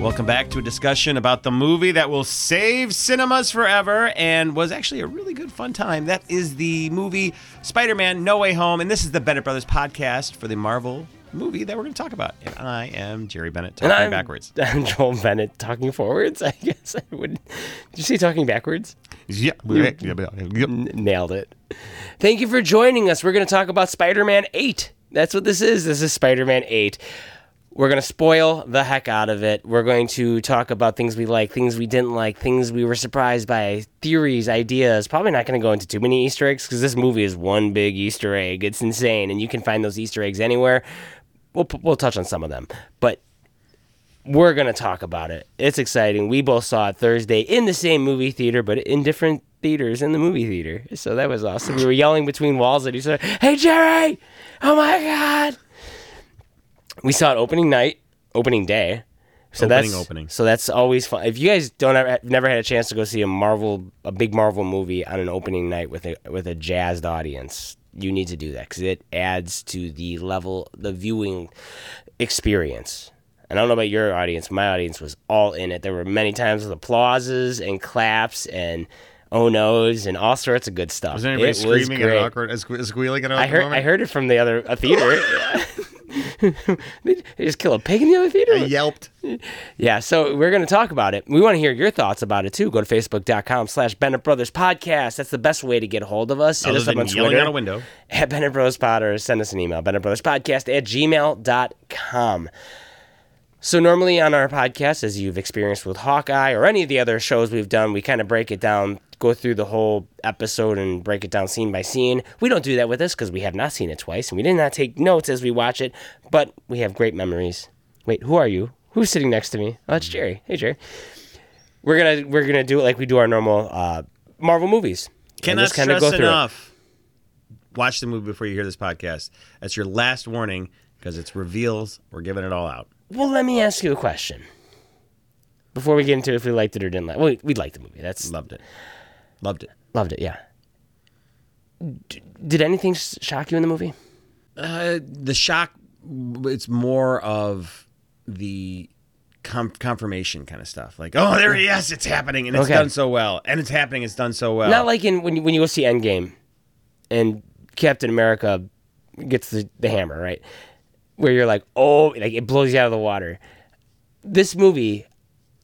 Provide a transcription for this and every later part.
Welcome back to a discussion about the movie that will save cinemas forever and was actually a really good fun time. That is the movie Spider Man No Way Home. And this is the Bennett Brothers podcast for the Marvel movie that we're going to talk about. And I am Jerry Bennett talking And I'm, backwards. I'm Joel Bennett talking forwards. I guess I would. Did you say talking backwards? Yeah. N- nailed it. Thank you for joining us. We're going to talk about Spider Man 8. That's what this is. This is Spider Man 8. We're going to spoil the heck out of it. We're going to talk about things we like, things we didn't like, things we were surprised by, theories, ideas. Probably not going to go into too many Easter eggs because this movie is one big Easter egg. It's insane. And you can find those Easter eggs anywhere. We'll, we'll touch on some of them. But we're going to talk about it. It's exciting. We both saw it Thursday in the same movie theater, but in different theaters in the movie theater. So that was awesome. We were yelling between walls at each other, Hey, Jerry! Oh my God! We saw it opening night, opening day. So Opening, that's opening. So that's always fun. If you guys don't ever, never had a chance to go see a Marvel, a big Marvel movie on an opening night with a with a jazzed audience, you need to do that because it adds to the level, the viewing experience. And I don't know about your audience. My audience was all in it. There were many times with applauses and claps and oh no's and all sorts of good stuff. Was anybody It was screaming and awkward, sque- squealing at I heard I heard it from the other a theater. they just kill a pig in the other theater. I yelped. Yeah, so we're going to talk about it. We want to hear your thoughts about it too. Go to facebook.com slash Bennett Brothers Podcast. That's the best way to get a hold of us. Hit Other us up on Twitter out a window. at Bennett Bros Pod or send us an email, Bennett Brothers Podcast at gmail.com. So normally on our podcast, as you've experienced with Hawkeye or any of the other shows we've done, we kind of break it down, go through the whole episode and break it down scene by scene. We don't do that with this because we have not seen it twice and we did not take notes as we watch it, but we have great memories. Wait, who are you? Who's sitting next to me? Oh, that's Jerry. Hey, Jerry. We're gonna we're gonna do it like we do our normal uh, Marvel movies. Cannot just stress go through it. enough. Watch the movie before you hear this podcast. That's your last warning because it's reveals. We're giving it all out. Well, let me ask you a question. Before we get into if we liked it or didn't like, well, we liked the movie. That's Loved it. Loved it. loved it. Yeah. D- did anything shock you in the movie? Uh, the shock. It's more of the com- confirmation kind of stuff. Like, oh, there, he is. it's happening, and it's Okay. done so well, and it's happening. It's done so well. Not like in when you, when you go see Endgame, and Captain America gets the, the hammer, right? Where you're like, oh, like it blows you out of the water. This movie,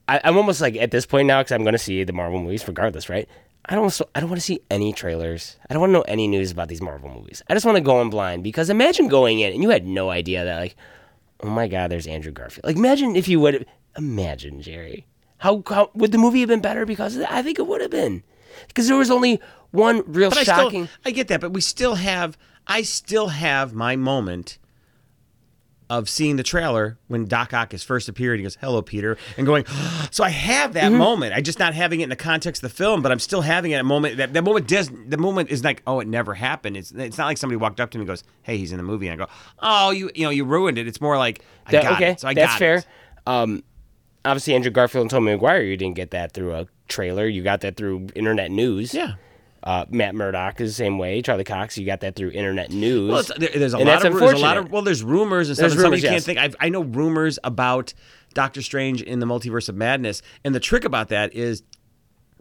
I, I'm almost like at this point now because I'm going to see the Marvel movies regardless, right? I don't. So, I don't want to see any trailers. I don't want to know any news about these Marvel movies. I just want to go in blind because imagine going in and you had no idea that like, oh my God, there's Andrew Garfield. Like imagine if you would imagine Jerry. How, how would the movie have been better because of that? I think it would have been because there was only one real but I shocking. still, I get that, but we still have, I still have my moment of seeing the trailer when Doc Ock is first appeared. He goes, "Hello, Peter," and going. So I have that Mm-hmm. moment. I just not having it in the context of the film, but I'm still having it. A moment that that moment does. The moment is like, oh, it never happened. It's it's not like somebody walked up to me and goes, "Hey, he's in the movie," and I go, "Oh, you you know you ruined it." It's more like, I That- got okay, it. So I that's got fair. it. Um, obviously, Andrew Garfield and Tommy Maguire, you didn't get that through a trailer. You got that through internet news. Yeah. Uh, Matt Murdock is the same way. Charlie Cox, you got that through internet news. Well, there, there's a lot of there's a lot of well, there's rumors and stuff. There's and somebody rumors, can't think. I've, I know rumors about Doctor Strange in the Multiverse of Madness, and the trick about that is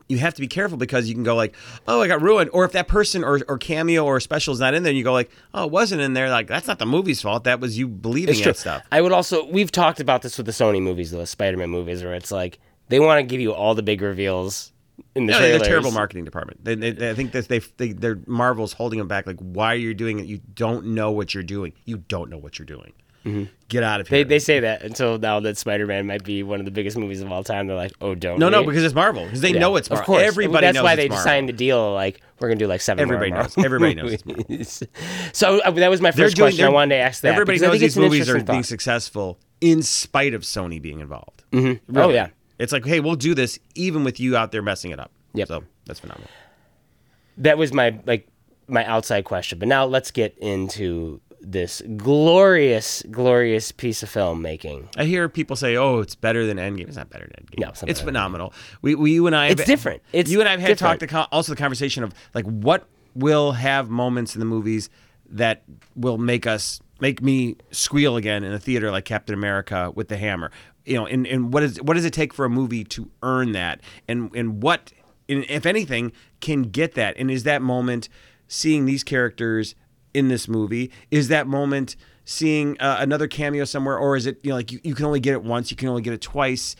you have to be careful because you can go like, oh, I got ruined, or if that person or, or cameo or special is not in there, you go like, oh, it wasn't in there. Like that's not the movie's fault. That was you believing that stuff. I would also we've talked about this with the Sony movies, the Spider-Man movies, where it's like they want to give you all the big reveals in the No, they're terrible marketing department. They, they, they- I think that they, they, they're Marvel's holding them back. Like, why are you doing it? You don't know what you're doing. You don't know what you're doing. Get out of Mm-hmm. They, here. they say that until now that Spider-Man might be one of the biggest movies of all time. They're like, oh, don't. no, no, because it's Marvel. Because they Yeah, know it's Marvel. of course. Everybody That's why they Marvel. signed the deal. Like we're gonna do like seven. Everybody knows. Everybody knows so uh, that was my first doing- question. I wanted to ask that. Everybody knows these movies are interesting being successful in spite of Sony being involved. Mm-hmm. Oh yeah. It's like, hey, we'll do this even with you out there messing it up. Yep. So that's phenomenal. That was my like my outside question. But now let's get into this glorious, glorious piece of filmmaking. I hear people say, "Oh, it's better than Endgame." It's not better than Endgame. No, it's it's phenomenal. We, we, you and I, have- It's different. It's you and I have had talked the also the conversation of like what will have moments in the movies that will make us make me squeal again in a theater like Captain America with the hammer. You know, and, and what is what does it take for a movie to earn that? And and what, and if anything, can get that? And is that moment seeing these characters in this movie? Is that moment seeing uh, another cameo somewhere, or is it you know like you, you can only get it once, you can only get it twice?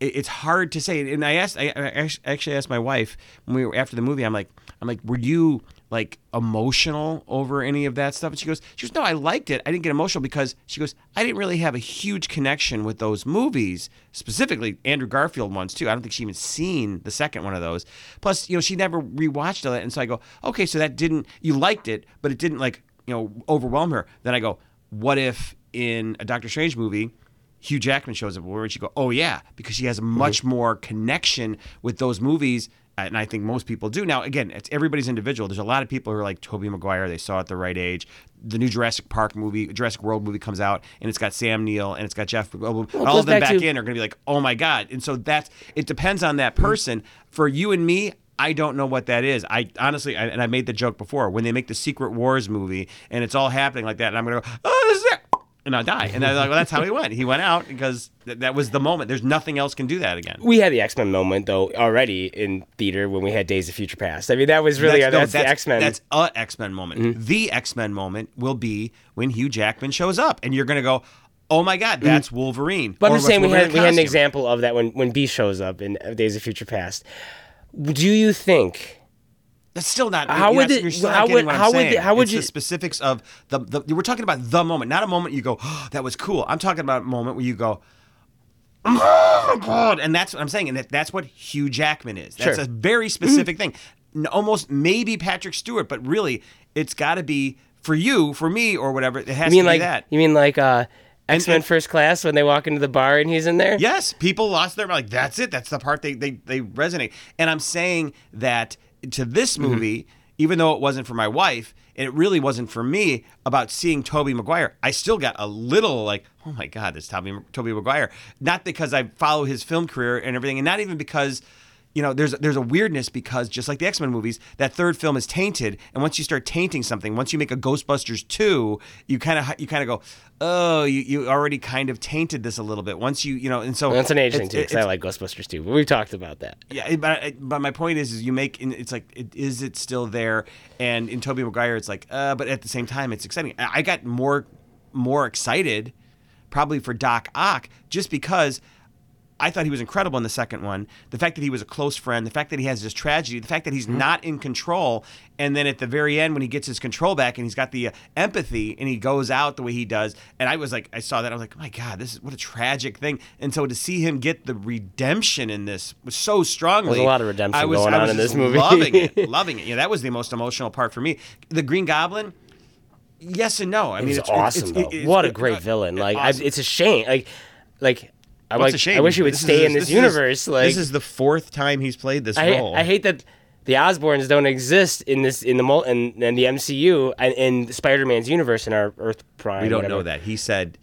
It, it's hard to say. And I asked, I, I actually asked my wife when we were after the movie. I'm like, I'm like, were you like emotional over any of that stuff? And she goes, she goes, no, I liked it. I didn't get emotional because she goes, I didn't really have a huge connection with those movies, specifically Andrew Garfield ones too. I don't think she even seen the second one of those. Plus, you know, she never rewatched all that, and so I go, okay, so that didn't you liked it, but it didn't like you know overwhelm her. Then I go, what if in a Doctor Strange movie? Hugh Jackman shows up, where she go, oh yeah, because she has a much mm-hmm. more connection with those movies, and I think most people do. Now, again, it's everybody's individual. There's a lot of people who are like Tobey Maguire; they saw it at the right age. The new Jurassic Park movie, Jurassic World movie comes out, and it's got Sam Neill and it's got Jeff. Well, all of them back back to- in are going to be like, oh my god! And so that's it. Depends on that person. For you and me, I don't know what that is. I honestly, I, and I made the joke before when they make the Secret Wars movie and it's all happening like that, and I'm gonna go, oh, this is it, and I'll die. And I'm like, well, that's how he went. He went out because th- that was the moment. There's nothing else can do that again. We had the X Men moment though already in theater when we had Days of Future Past. I mean, that was really that's, no, the X Men. That's a X Men moment. Mm-hmm. The X Men moment will be when Hugh Jackman shows up, and you're gonna go, oh my god, that's mm-hmm. Wolverine. But I'm just saying we had we had an example of that when when Beast shows up in uh, Days of Future Past. Do you think? That's still not. How would it- how would- how would the- how would you- the specifics of the, the? We're talking about the moment, not a moment you go, oh, "That was cool." I'm talking about a moment where you go, "Oh god!" And that's what I'm saying, and that, that's what Hugh Jackman is. That's Sure. a very specific thing. Almost maybe Patrick Stewart, but really, it's got to be for you, for me, or whatever. It has You mean to be like that. you mean like uh, X Men First Class when they walk into the bar and he's in there? Yes, people lost their like. That's it. That's the part they they they resonate. And I'm saying that to this Mm-hmm. movie, even though it wasn't for my wife, and it really wasn't for me about seeing Tobey Maguire. I still got a little like, oh my god, this Tobey Tobey Maguire. Not because I follow his film career and everything, and not even because. You know, there's there's a weirdness because just like the X Men movies, that third film is tainted, and once you start tainting something, once you make a Ghostbusters two, you kind of you kind of go, oh, you, you already kind of tainted this a little bit. Once you you know, and so That's an age thing it's- too, because I like Ghostbusters too. But we've talked about that. yeah, but but my point is, is you make it's like, it, is it still there? And in Tobey Maguire, it's like, uh, but at the same time, it's exciting. I I got more more excited, probably for Doc Ock, just because. I thought he was incredible in the second one. The fact that he was a close friend, the fact that he has this tragedy, the fact that he's not in control, and then at the very end when he gets his control back and he's got the uh, empathy and he goes out the way he does, and I was like, I saw that, I was like, oh my god, this is what a tragic thing. And so to see him get the redemption in this was so strongly. There's a lot of redemption I was, going I on in this movie. loving it, loving it. Yeah, that was the most emotional part for me. The Green Goblin. Yes and no. I mean, He's it's awesome it's- though. it's- what a great uh, villain! Like, awesome. I, it's a shame. Like, like. I like. a shame. I wish he would This stay his- in this, is his- universe. like, this is the fourth time he's played this I, role. I hate that the Osborns don't exist in this in the mul- in, in the MCU and in Spider-Man's universe in our Earth Prime. we don't whatever. know that. He said,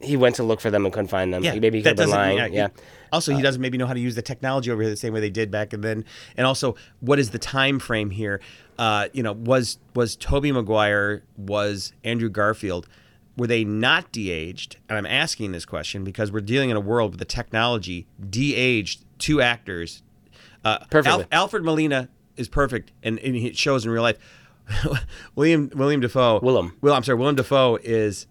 He went to look for them and couldn't find them. yeah, maybe he could have been lying. he- Yeah. Also, he doesn't maybe know how to use the technology over here the same way they did back and then. And also, what is the time frame here? Uh, you know, was was Tobey Maguire was Andrew Garfield? Were they not de-aged? And I'm asking this question because we're dealing in a world where the technology de-aged two actors. Uh, Perfectly. Alfred Molina is perfect, and, and it shows in real life. William William Defoe. Willem. Well, I'm sorry. Willem Defoe is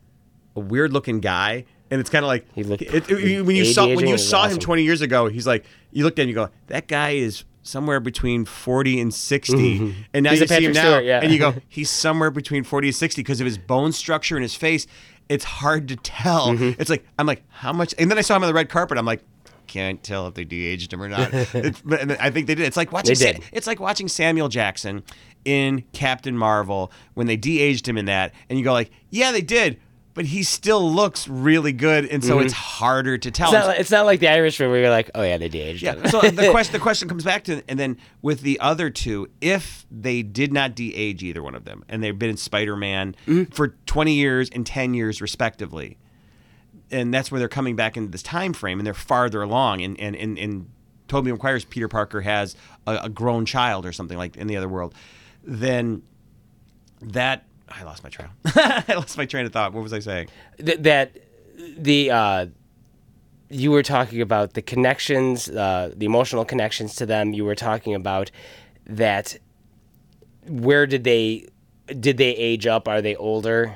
a weird looking guy, and it's kind of like looked- it- it- when you saw when you saw him awesome. 20 years ago. He's like you looked at him, you go, that guy is somewhere between 40 and 60, and now He's you a see him now, Stewart, yeah. and you go, he's somewhere between 40 and 60 because of his bone structure and his face. It's hard to tell. Mm-hmm. It's like I'm like, how much? And then I saw him on the red carpet. I'm like. Can't tell if they de-aged him or not. But I think they did. It's like watching. Sa- did. it's like watching Samuel Jackson in Captain Marvel when they de-aged him in that, and you go like, yeah, they did, but he still looks really good, and so it's harder to tell. It's not, like, it's not like the Irishman where you're like, oh yeah, they de-aged Yeah. him. So the question the question comes back to and then with the other two, if they did not de-age either one of them and they've been in Spider-Man Mm-hmm. for 20 years and 10 years respectively, and that's where they're coming back into this time frame and they're farther along and and and, and Tobey Maguire's Peter Parker has a, a grown child or something like in the other world, then that I lost my trail. I lost my train of thought. What was I saying? Th- that the uh, you were talking about the connections, uh, the emotional connections to them. You were talking about that. Where did they did they age up? Are they older?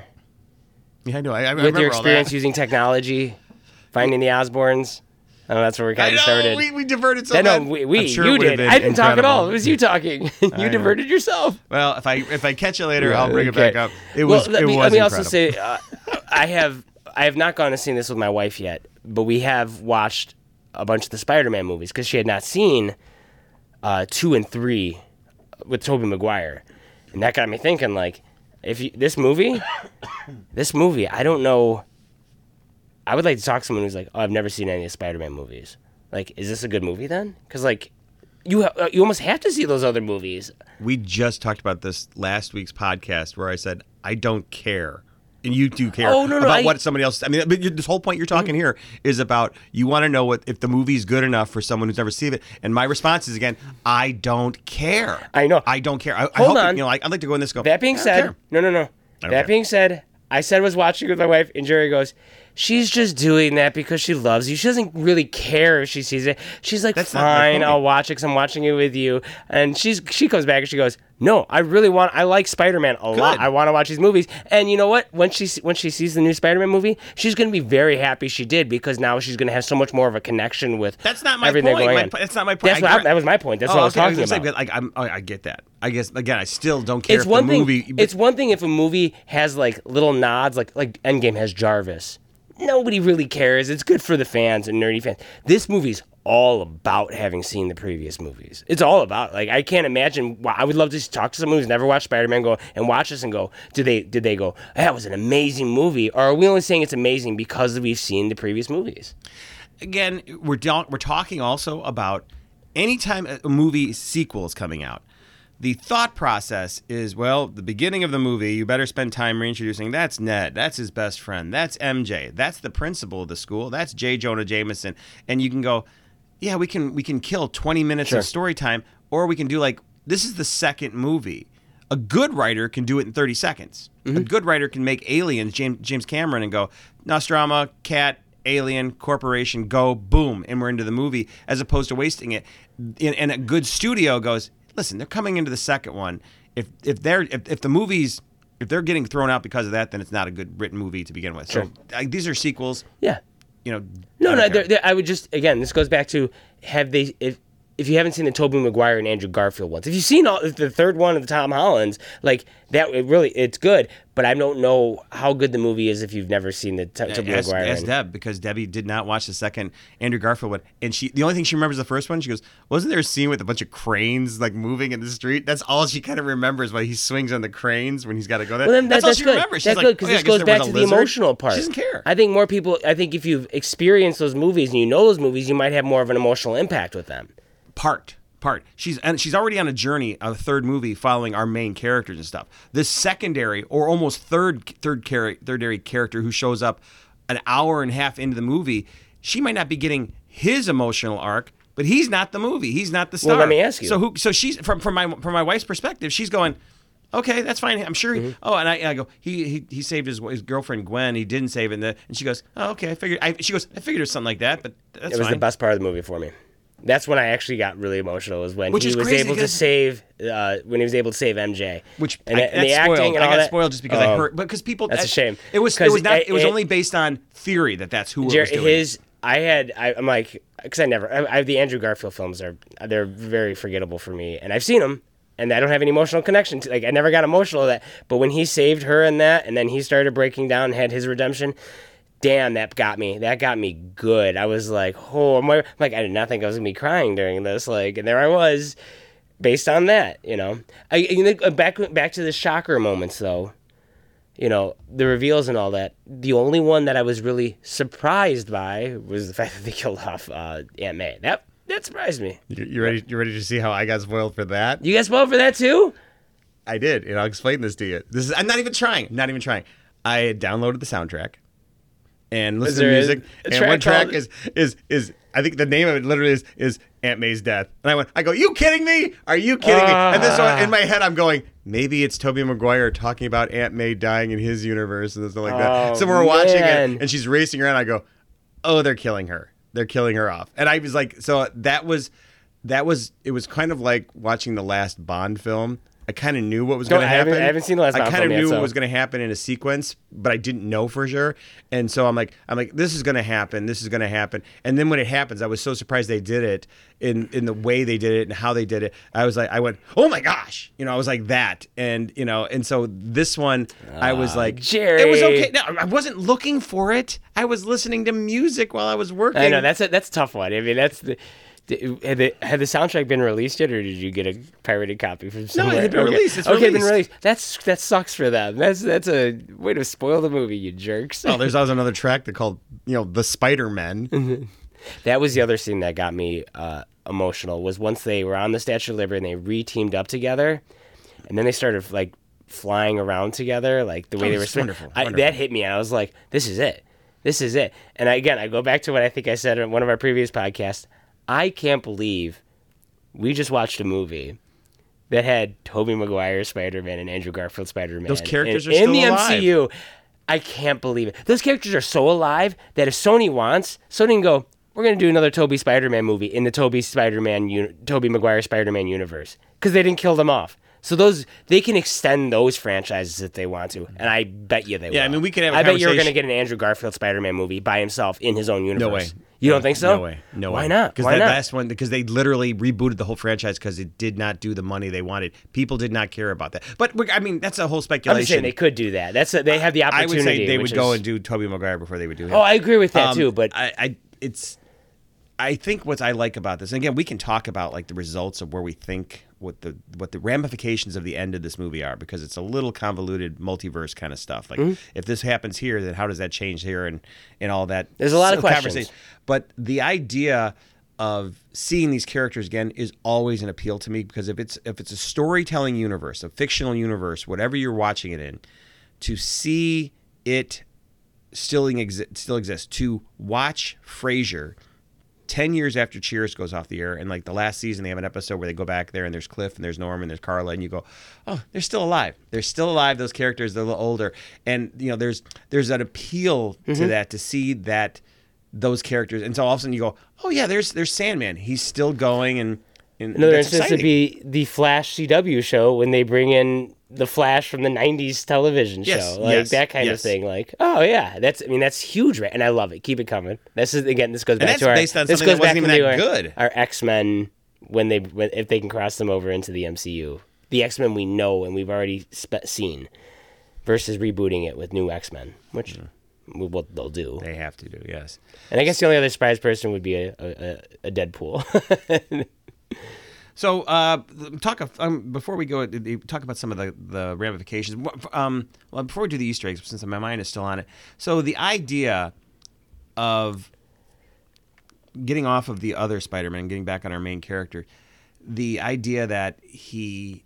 Yeah, I know. I, I With remember your experience using technology, finding the Osborns. I know that's where we kind of started. We, we diverted so I know we, we I'm sure you did. I didn't talk at all. It was you talking. you know. diverted yourself. Well, if I if I catch you later, Yeah, I'll bring okay. it back up. It was well, let it me, was let me also say uh, I have I have not gone to see this with my wife yet, but we have watched a bunch of the Spider-Man movies because she had not seen uh, two and three with Tobey Maguire, and that got me thinking like, if you, this movie, this movie, I don't know. I would like to talk to someone who's like, oh, I've never seen any of Spider-Man movies. Like, is this a good movie then? Because like, you ha- uh, you almost have to see those other movies. we just talked about this last week's podcast where I said I don't care. And you do care Oh, no, no, about I- Mm-hmm. what somebody else. I mean, but this whole point you're talking here is about you want to know what if the movie's good enough for someone who's never seen it. And my response is again, I don't care. I know. I don't care. I, I Hold hope, on. You know, like, I'd like to go in this. Go. That being said, care. no, no, no. That care. being said, I said I was watching with my wife, and Jerry goes, "She's just doing that because she loves you. She doesn't really care if she sees it. She's like, That's fine. I'll watch it because I'm watching it with you." And she's she comes back and she goes, "No, I really want. I like Spider Man a lot. I want to watch these movies." And you know what? When she when she sees the new Spider Man movie, she's gonna be very happy she did because now she's gonna have so much more of a connection with. That's not my everything point. Going My on. that's not my point. That's I what I- that was my point. That's Oh, what I was okay, talking gonna say, about. but, like, I'm, oh, I get that. I guess again, I still don't care it's one the thing. movie. it's one thing if a movie has like little nods, like like Endgame has Jarvis. Nobody really cares. It's good for the fans and nerdy fans. This movie's all about having seen the previous movies. It's all about like I can't imagine. Why I would love to talk to someone who's never watched Spider Man go and watch this and go, did they did they go? That was an amazing movie, or are we only saying it's amazing because we've seen the previous movies? again, we're don't, we're talking also about anytime a movie sequel is coming out. The thought process is well, the beginning of the movie, you better spend time reintroducing that's Ned, that's his best friend, that's MJ, that's the principal of the school, that's J. Jonah Jameson, and you can go, yeah, we can we can kill 20 minutes Sure. of story time, or we can do like this is the second movie. A good writer can do it in 30 seconds. A mm-hmm. good writer can make aliens, James, James Cameron, and go, Nostromo, Cat, Alien, Corporation, go, boom, and we're into the movie, as opposed to wasting it. And, and a good studio goes, listen, they're coming into the second one. If if they're if, if the movies if they're getting thrown out because of that, then it's not a good written movie to begin with. Sure. So I, these are sequels. Yeah. You know. No, I no. They're, they're, I would just again. This goes back to have they if if you haven't seen the Tobey Maguire and Andrew Garfield ones, if you've seen all the third one of the Tom Hollands, like that, it really it's good. But I don't know how good the movie is if you've never seen the T- Tobey Maguire. ask and- Deb because Debbie did not watch the second Andrew Garfield one, and she the only thing she remembers the first one. She goes, "Wasn't there a scene with a bunch of cranes like moving in the street?" That's all she kind of remembers. Why he swings on the cranes when he's got to go there. Well, then that, that's all that's she good. remembers. She's That's like, good because "Oh, yeah, this goes back to the emotional part. She doesn't care. I think more people. I think if you've experienced those movies and you know those movies, you might have more of an emotional impact with them. Part part she's and she's already on a journey a third movie following our main characters and stuff this secondary or almost third third char- thirdary character who shows up an hour and a half into the movie she might not be getting his emotional arc but he's not the movie he's not the star Well, let me ask you. so who so she's from from my from my wife's perspective she's going Okay, that's fine. I'm sure. He, Mm-hmm. Oh, and I, I go. He, he he saved his, his girlfriend Gwen. He didn't save it. And, the, and she goes, "Oh, okay. I figured." I, she goes, "I figured it was something like that." But that's it was fine. the best part of the movie for me. That's when I actually got really emotional. Was when Which he is was able to save uh, when he was able to save MJ. Which and, I, and the acting spoiled. and I all got that. spoiled just because I Oh. heard, but because people That's a I- shame. It was it was not it- it was only based on theory that that's who Jer- was doing. his I had I, I'm like because I never I, I, the Andrew Garfield films are they're very forgettable for me and I've seen them and I don't have any emotional connection to like I never got emotional that but when he saved her in that and then he started breaking down and had his redemption damn that got me that got me good I was like oh I'm like I did not think I was gonna be crying during this like and there I was based on that you know I you know, back back to the shocker moments though you know, the reveals and all that. The only one that I was really surprised by was the fact that they killed off uh, Aunt May. That that surprised me. You, you ready? You ready to see how I got spoiled for that? You got spoiled for that too? I did, and I'll explain this to you. This is I'm not even trying. Not even trying. I downloaded the soundtrack and listen to there a- music. a and one track called- is is is I think the name of it literally is is Aunt May's death. And I went, I go, you kidding me? Are you kidding me? And this one ah. in my head, I'm going, maybe it's Tobey Maguire talking about Aunt May dying in his universe and stuff like Oh, that. So we're watching man. it, and she's racing around. I go, oh, they're killing her. They're killing her off. And I was like, so that was that was it was kind of like watching the last Bond film. I kind of knew what was No, going to happen. I haven't seen the last I kind of knew so- what was going to happen in a sequence, but I didn't know for sure. And so I'm like, I'm like, this is going to happen. This is going to happen. And then when it happens, I was so surprised they did it in in the way they did it and how they did it. I was like, I went, oh my gosh, you know, I was like that, and you know, and so this one, I was ah, like, Jerry. it was okay. No, I wasn't looking for it. I was listening to music while I was working. I know that's a that's a tough one. I mean, that's the. Had the, had the soundtrack been released yet, or did you get a pirated copy from somewhere? No, it had been okay. released. It's okay, been released. released. That's that sucks for them. That's that's a way to spoil the movie, you jerks. Oh, there's also another track that called, you know, the Spider Men. That was the other scene that got me uh, emotional. Was once they were on the Statue of Liberty and they re-teamed up together, and then they started like flying around together, like the way Oh, they were. spin- wonderful, I, wonderful. that hit me. and I was like, "This is it. This is it." And again, I go back to what I think I said in one of our previous podcasts. I can't believe we just watched a movie that had Tobey Maguire Spider Man and Andrew Garfield Spider Man. Those characters in, are in the alive. MCU. I can't believe it. Those characters are so alive that if Sony wants, Sony can go. We're gonna do another Tobey Spider-Man movie in the Tobey Spider-Man, uni- Tobey Maguire Spider-Man universe because they didn't kill them off. So those they can extend those franchises if they want to, and I bet you they will. Yeah, I mean, we could have a I bet you're gonna get an Andrew Garfield Spider-Man movie by himself in his own universe. No way. You don't think so? No way. No Why way. not? Because that not? last one, because they literally rebooted the whole franchise because it did not do the money they wanted. People did not care about that. But I mean, that's a whole speculation. I'm saying they could do that. That's a, they have the opportunity. I would say they would go and do Tobey Maguire before they would do him. Oh, I agree with that Um, too. But I, I, it's, I think what I like about this, and again, we can talk about like the results of where we think what the what the ramifications of the end of this movie are because it's a little convoluted multiverse kind of stuff. Mm-hmm. Like if this happens here, then how does that change here and and all that? There's a lot of questions. But the idea of seeing these characters again is always an appeal to me because if it's if it's a storytelling universe, a fictional universe, whatever you're watching it in, to see it still exi- still exists to watch Frasier 10 years after Cheers goes off the air and like the last season they have an episode where they go back there and there's Cliff and there's Norm and there's Carla and you go oh they're still alive. They're still alive those characters they're a little older. And you know there's there's an appeal Mm-hmm. to that to see that those characters and so all of a sudden you go oh yeah there's there's Sandman. He's still going and, and Another instance would be the Flash CW show when they bring in the Flash from the '90s television Yes, show, like yes, that kind of thing. Like, oh yeah, that's I mean that's huge, right? And I love it. Keep it coming. This is again. This goes back to our. based on this goes that back wasn't even into that our, good. Our X Men when they when, if they can cross them over into the MCU, the X Men we know and we've already spe- seen, versus rebooting it with new X Men, which. w- What they'll do, they have to do yes and I guess the only other surprise person would be a, a- a Deadpool. So, uh, talk of, um, before we go, uh, talk about some of the, the ramifications. Um, well, before we do the Easter eggs, since my mind is still on it. So, the idea of getting off of the other Spider-Man, and getting back on our main character, the idea that he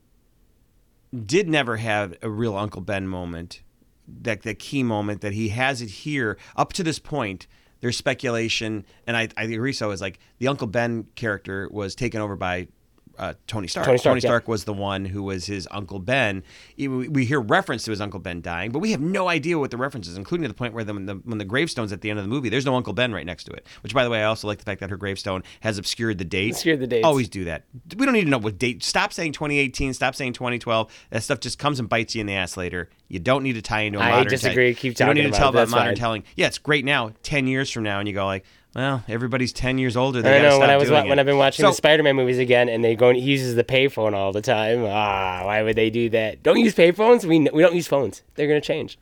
did never have a real Uncle Ben moment, that that key moment that he has it here up to this point. There's speculation, and I, I agree. So is like the Uncle Ben character was taken over by uh, Tony Stark. Tony Stark, yeah. was the one who was his Uncle Ben. We we hear reference to his Uncle Ben dying, but we have no idea what the reference is, including to the point where the, when, the, when the gravestone's at the end of the movie, there's no Uncle Ben right next to it. Which, by the way, I also like the fact that her gravestone has obscured the date. Obscured the dates. Always do that. We don't need to know what date. Stop saying 2018. Stop saying 2012. That stuff just comes and bites you in the ass later. You don't need to tie into a I modern. I disagree. tell- Keep You don't talking need to about tell it. about modern fine. telling. Yeah, it's great now. Ten years from now, and you go like, well, everybody's ten years older. They I know when I was wa- when. I've been watching So- the Spider-Man movies again, and they go he uses the payphone all the time. Ah, why would they do that? Don't use payphones. We we don't use phones. They're gonna change.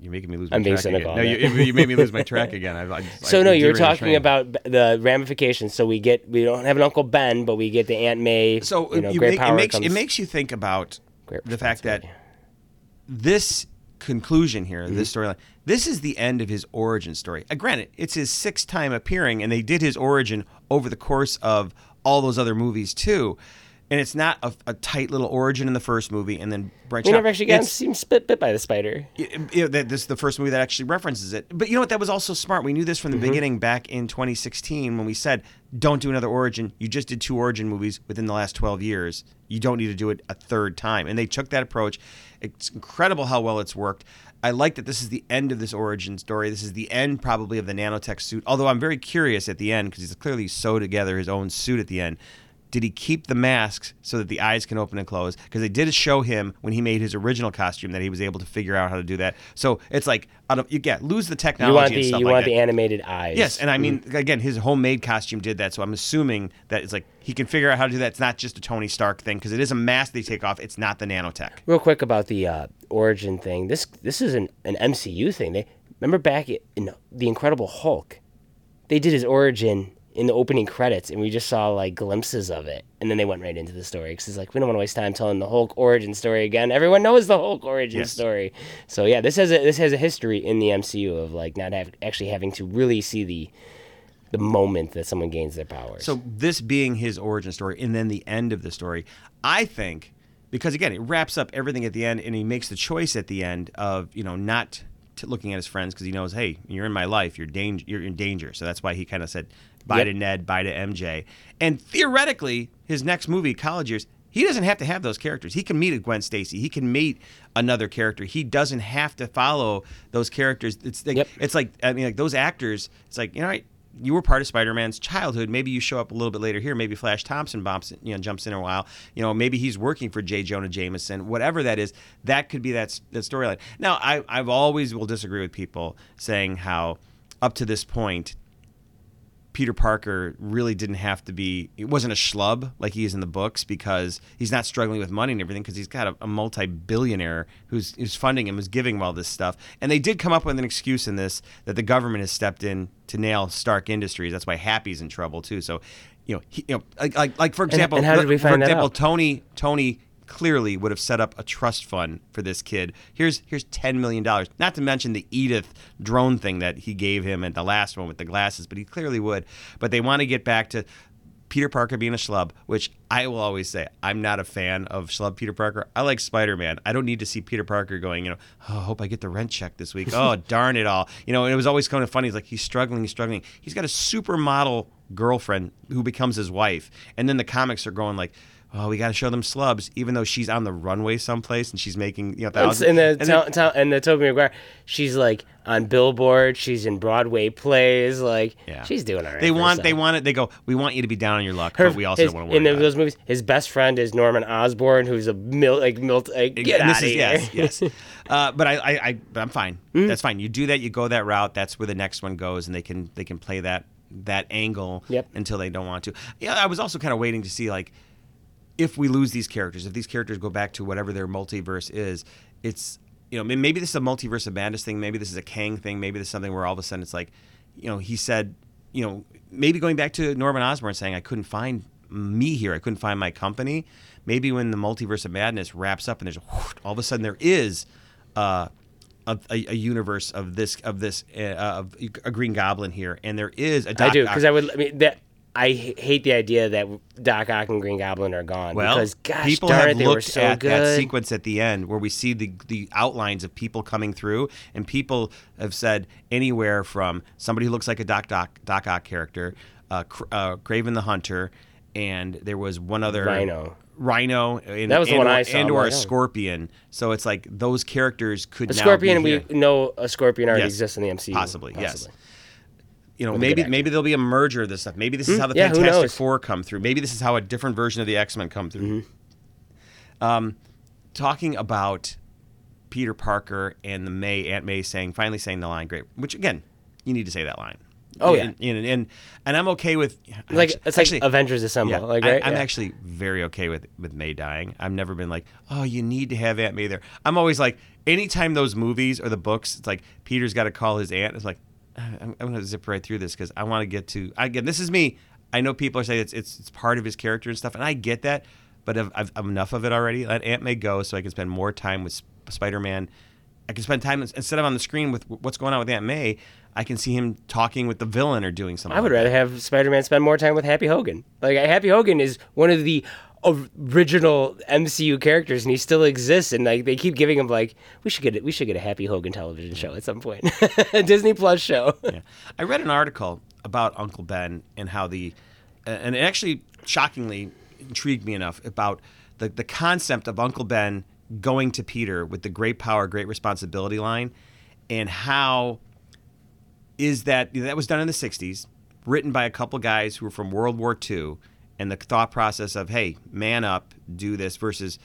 You're making me lose my I'm being track cynical again. No, you, you made me lose my track again. I, I, So no, you were talking about the ramifications. So we get we don't have an Uncle Ben, but we get the Aunt May. So you know, you make, it makes it makes you think about the fact that this conclusion here, this Mm-hmm. storyline, this is the end of his origin story. Uh, granted, it's his sixth time appearing, and they did his origin over the course of all those other movies too. And it's not a, a tight little origin in the first movie, and then branch We out. never actually got him It's- spit bit by the spider. that this is the first movie that actually references it. But you know what? That was also smart. We knew this from the beginning back in 2016 when we said, don't do another origin. You just did two origin movies within the last 12 years. You don't need to do it a third time. And they took that approach. It's incredible how well it's worked. I like that this is the end of this origin story. This is the end, probably, of the nanotech suit. Although I'm very curious at the end because he's clearly sewed together his own suit at the end. Did he keep the masks so that the eyes can open and close? Because they did show him when he made his original costume that he was able to figure out how to do that. So it's like out of you get lose the technology You want and the stuff you like want that. the animated eyes. yes, and I mean again, his homemade costume did that. So I'm assuming that it's like he can figure out how to do that. It's not just a Tony Stark thing because it is a mask they take off. It's not the nanotech. Real quick about the uh, origin thing. This this is an, an MCU thing. They remember back in the Incredible Hulk, they did his origin in the opening credits, and we just saw like glimpses of it, and then they went right into the story because it's like we don't want to waste time telling the Hulk origin story again. Everyone knows the Hulk origin Yes. story. So yeah, this has a this has a history in the MCU of like not have, actually having to really see the the moment that someone gains their powers. So this being his origin story and then the end of the story, I think because again, it wraps up everything at the end and he makes the choice at the end of, you know, not looking at his friends because he knows, hey, you're in my life, you're danger, you're in danger. So that's why he kind of said bye Yep. to Ned, bye to MJ. And theoretically, his next movie, College Years, he doesn't have to have those characters. He can meet a Gwen Stacy. He can meet another character. He doesn't have to follow those characters. It's like, Yep. it's like I mean, like those actors. It's like you know, right, you were part of Spider-Man's childhood. Maybe you show up a little bit later here. Maybe Flash Thompson bumps, you know, jumps in a while. You know, maybe he's working for J. Jonah Jameson. Whatever that is, that could be that that storyline. Now, I I've always will disagree with people saying how up to this point. Peter Parker really didn't have to be. It wasn't a schlub like he is in the books because he's not struggling with money and everything because he's got a, a multi-billionaire who's who's funding him, who's giving him all this stuff. And they did come up with an excuse in this that the government has stepped in to nail Stark Industries. That's why Happy's in trouble too. So, you know, he, you know, like, like, like for example, and how did we find that example, out? Tony Tony clearly would have set up a trust fund for this kid. Here's here's ten million dollars. Not to mention the Edith drone thing that he gave him at the last one with the glasses, but he clearly would. But they want to get back to Peter Parker being a schlub, which I will always say I'm not a fan of schlub Peter Parker. I like Spider Man. I don't need to see Peter Parker going, you know, oh, I hope I get the rent check this week. Oh, darn it all. You know, and it was always kind of funny. He's like, he's struggling, he's struggling. He's got a supermodel girlfriend who becomes his wife. And then the comics are going like, Oh, we got to show them slubs, even though she's on the runway someplace and she's making you know thousands. in the and then- to, to, in the Tobey Maguire, she's like on Billboard. She's in Broadway plays. Like Yeah. she's doing all right. They want, they want it. They go. We want you to be down on your luck, Her- but we also his- don't want to in those movies. His best friend is Norman Osborn, who's a mil, like mil, like, get out of here. yes, yes. Uh, but I, I, I, but I'm fine. Hmm? That's fine. You do that. You go that route. That's where the next one goes, and they can, they can play that, that angle Yep. until they don't want to. Yeah, I was also kind of waiting to see like, if we lose these characters, if these characters go back to whatever their multiverse is, it's you know maybe this is a multiverse of madness thing. Maybe this is a Kang thing. Maybe this is something where all of a sudden it's like, you know, he said, you know, maybe going back to Norman Osborn saying I couldn't find me here. I couldn't find my company. Maybe when the multiverse of madness wraps up and there's a, all of a sudden there is. Uh, a, a, universe of this of this uh, of a Green Goblin here, and there is a I Doc do because I would. I mean that. I h- hate the idea that Doc Ock and Green Goblin are gone. Well, because gosh people darn have it, they were looked so at good. that sequence at the end where we see the the outlines of people coming through, and people have said anywhere from somebody who looks like a Doc Doc Doc Ock character, uh, uh, Kraven the Hunter, and there was one other Rhino. Rhino, and, That was the and one I saw, and or a. Scorpion. So it's like those characters could A Scorpion, we know a Scorpion already Yes. exists in the MCU. Possibly, yes. You know, With a good maybe maybe there'll be a merger of this stuff. Maybe this is how the yeah, who Fantastic knows? Four come through. Maybe this is how a different version of the X Men come through. Mm-hmm. Um, talking about Peter Parker and the May Aunt May saying finally saying the line "Great," which again, you need to say that line. Oh, and, and and, and I'm okay with Like actually- it's like actually, Avengers Assemble. yeah, like I, right? I'm Yeah. actually very okay with with May dying. I've never been like, oh, you need to have Aunt May there. I'm always like, anytime those movies or the books, it's like Peter's got to call his aunt. It's like, "Uh, I'm, I'm going to zip right through this because I want to get to. Again, this is me. I know people are saying it's it's it's part of his character and stuff, and I get that. But I've, I've, enough of it already. Let Aunt May go so I can spend more time with Spider-Man. I can spend time instead of on the screen with what's going on with Aunt May. I can see him talking with the villain or doing something. I would like rather have Spider-Man spend more time with Happy Hogan. Like Happy Hogan is one of the original MCU characters, and he still exists. And like they keep giving him like we should get it. We should get a Happy Hogan television show at some point, a Disney Plus show. Yeah. I read an article about Uncle Ben and how the, and it actually shockingly intrigued me enough about the, the concept of Uncle Ben going to Peter with the great power, great responsibility line, and how is that that was done in the 60s, written by a couple guys who were from World War II, and the thought process of, hey, man up, do this versus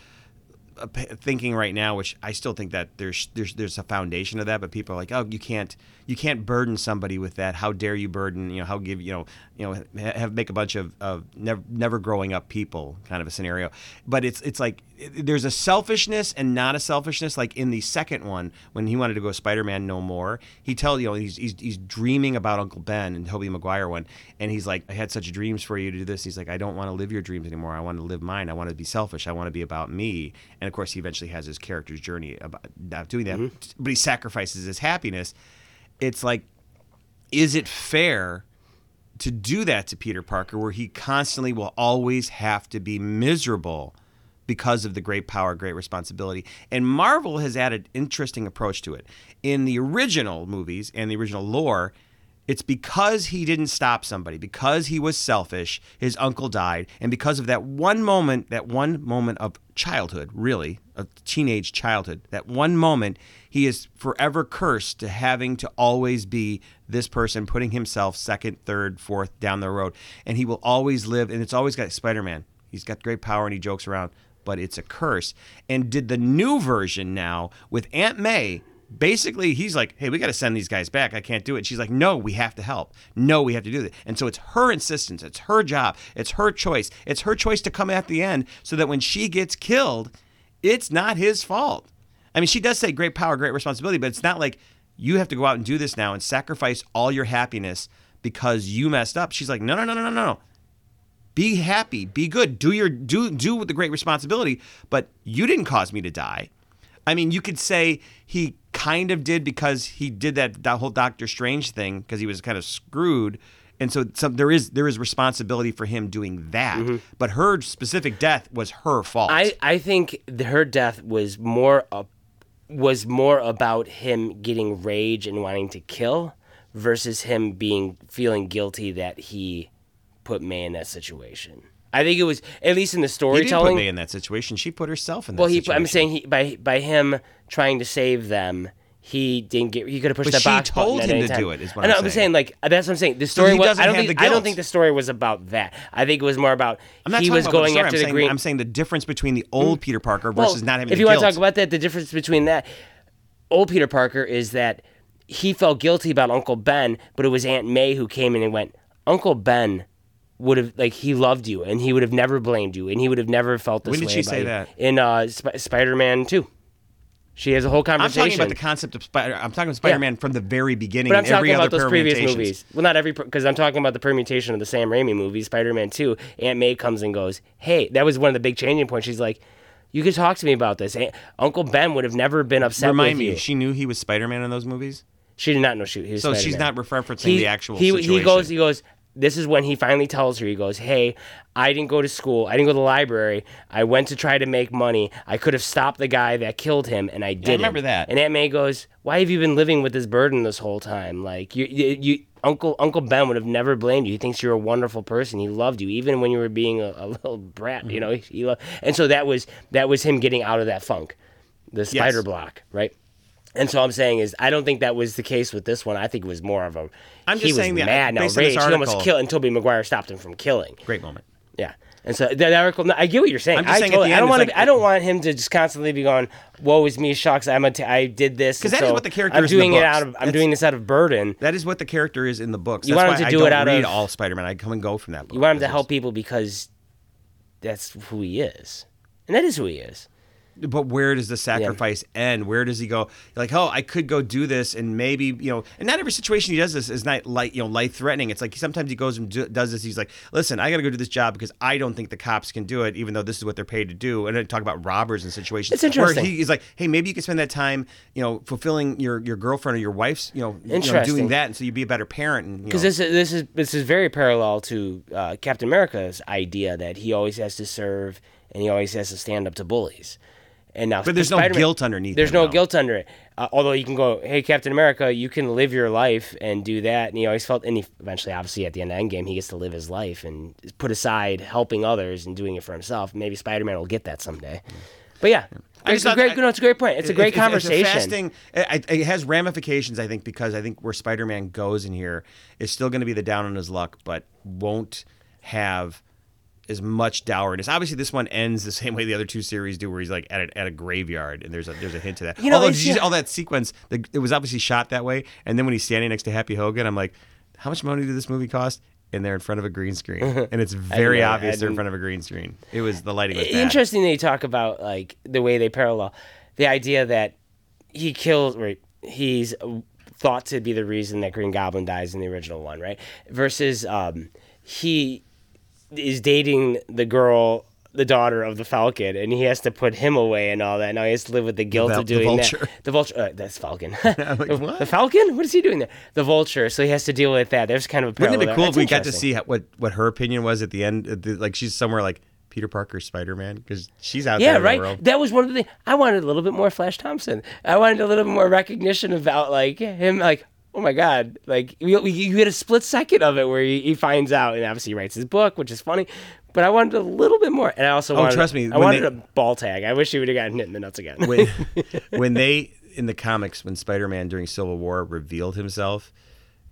uh, thinking right now, which I still think that there's there's there's a foundation of that, but people are like, oh, you can't you can't burden somebody with that. How dare you burden you know how give you know you know have make a bunch of, of never never growing up people kind of a scenario. But it's it's like there's a selfishness and not a selfishness. Like in the second one, when he wanted to go Spider Man no more, he tells you know he's, he's he's dreaming about Uncle Ben and Tobey Maguire one, and he's like, I had such dreams for you to do this. He's like, I don't want to live your dreams anymore. I want to live mine. I want to be selfish. I want to be about me. And of course, he eventually has his character's journey about not doing that, mm-hmm. but he sacrifices his happiness. It's like, is it fair to do that to Peter Parker, where he constantly will always have to be miserable because of the great power, great responsibility? And Marvel has added interesting approach to it. In the original movies and the original lore, it's because he didn't stop somebody, because he was selfish, his uncle died, and because of that one moment, that one moment of childhood, really, of teenage childhood, that one moment, he is forever cursed to having to always be this person putting himself second, third, fourth down the road. And he will always live, and it's always got Spider Man. He's got great power and he jokes around, but it's a curse. And did the new version now with Aunt May basically he's like hey we got to send these guys back. I can't do it. She's like no we have to help. No we have to do this and so it's her insistence. It's her job. It's her choice. It's her choice to come at the end so that when she gets killed it's not his fault. I mean she does say great power great responsibility but it's not like you have to go out and do this now and sacrifice all your happiness because you messed up. She's like no no no no no no be happy be good do your do do with the great responsibility but you didn't cause me to die I mean, you could say he kind of did because he did that, that whole Doctor Strange thing because he was kind of screwed, and so some, there is there is responsibility for him doing that. Mm-hmm. But her specific death was her fault. I, I think her death was more a, was more about him getting rage and wanting to kill versus him being feeling guilty that he put May in that situation. I think it was at least in the storytelling. he didn't put. May in that situation. She put herself in that situation. well, he situation. I'm saying he by by him trying to save them. He didn't get. He could have pushed But that she box button told him to time. do it, is what I'm I'm saying. saying. Like that's what I'm saying. The story he was. I don't think. the I don't think the story was about that. I think it was more about I'm not he was going after I'm the saying, green. I'm saying the difference between the old mm. Peter Parker versus not having if you want to talk about that, the difference between that old Peter Parker is that he felt guilty about Uncle Ben, but it was Aunt May who came in and went, Uncle Ben would have like he loved you and he would have never blamed you and he would have never felt this way. When did she say you." that? in uh, Sp- Spider-Man 2 she has a whole I'm conversation talking about the concept of Spider. I'm talking about Spider-Man from the very beginning. but I'm talking about those previous movies. Well, not every, because I'm talking about the permutation of the Sam Raimi movie, Spider-Man 2. Aunt May comes and goes, "Hey, that was one of the big changing points." She's like, "You could talk to me about this." Aunt, Uncle Ben would have never been upset Remind with me, you. she knew he was Spider-Man in those movies. She did not know she. He was So she's Spider-Man. not referencing He- the actual he, situation. He goes. He goes. This is when he finally tells her. He goes, "Hey, I didn't go to school. I didn't go to the library. I went to try to make money. I could have stopped the guy that killed him, and I didn't." I remember that. And Aunt May goes, "Why have you been living with this burden this whole time? Like you, you, you Uncle Uncle Ben would have never blamed you. He thinks you're a wonderful person. He loved you, even when you were being a, a little brat. You mm-hmm. know, he, he lo- and so that was that was him getting out of that funk, the spider block, right?" And so I'm saying is I don't think that was the case with this one. I think it was more of a I'm he just was saying that, mad now based on rage. this He almost article- killed and Tobey Maguire stopped him from killing. Great moment. Yeah. And so that article, no, I get what you're saying. I'm just I, saying at totally, the I end, don't it's want like- to. I don't want him to just constantly be going, "Woe is me, shucks! I'm a t- I did this." 'Cause and that is so what the character I'm is in the doing it books. out of. I'm That's- doing this out of burden. That is what the character is in the books. You That's want him why to I do it don't out read of- all Spider-Man. I come and go from that book. You want him to help people because that's who he is, and that is who he is. But where does the sacrifice end? Where does he go? Like, oh, I could go do this, and maybe you know, and not every situation he does this is not like you know life threatening. It's like sometimes he goes and do, does this. He's like, listen, I got to go do this job because I don't think the cops can do it, even though this is what they're paid to do. And then talk about robbers and situations. It's interesting. Where he, he's like, hey, maybe you could spend that time, you know, fulfilling your your girlfriend or your wife's, you know, you know doing that, and so you'd be a better parent. Because this is this is this is very parallel to uh, Captain America's idea that he always has to serve and he always has to stand up to bullies. And now, But there's no Spider-Man- guilt underneath There's no guilt under it. Uh, although you can go, hey, Captain America, you can live your life and do that. And he always felt, and he eventually, obviously, at the end of the Endgame, he gets to live his life and put aside helping others and doing it for himself. Maybe Spider-Man will get that someday. But yeah, it's a great. I- no, it's a great point. It's a great It- conversation. It's a fasting, it, it has ramifications, I think, because I think where Spider-Man goes in here is still going to be the down on his luck, but won't have as much dourness. Obviously, this one ends the same way the other two series do, where he's like at a, at a graveyard, and there's a there's a hint to that. You know, Although it's- did you see all that sequence, the, it was obviously shot that way, and then when he's standing next to Happy Hogan, I'm like, how much money did this movie cost? And they're in front of a green screen, and it's very know obvious they're in front of a green screen. It was the lighting was bad. Interesting that you talk about like the way they parallel the idea that he kills right he's thought to be the reason that Green Goblin dies in the original one, right? Versus um, he is dating the girl the daughter of the Falcon, and he has to put him away and all that. Now he has to live with the guilt Val- of the doing Vulture. that. The vulture. Uh, that's Falcon. like, the, what? the Falcon. What is he doing there? The vulture. So he has to deal with that. There's kind of a Wouldn't it be cool if we got to see how, what what her opinion was at the end? the- Like she's somewhere like Peter Parker, Spider Man, because she's out Yeah, there in right. the. That was one of the things. I wanted a little bit more Flash Thompson. I wanted a little bit more recognition about like him, like oh my god, like you, you get a split second of it where he, he finds out, and obviously he writes his book, which is funny. But I wanted a little bit more, and I also oh, wanted, Oh, trust me, I wanted they- a ball tag. I wish he would have gotten hit in the nuts again. When when they in the comics when Spider Man during Civil War revealed himself.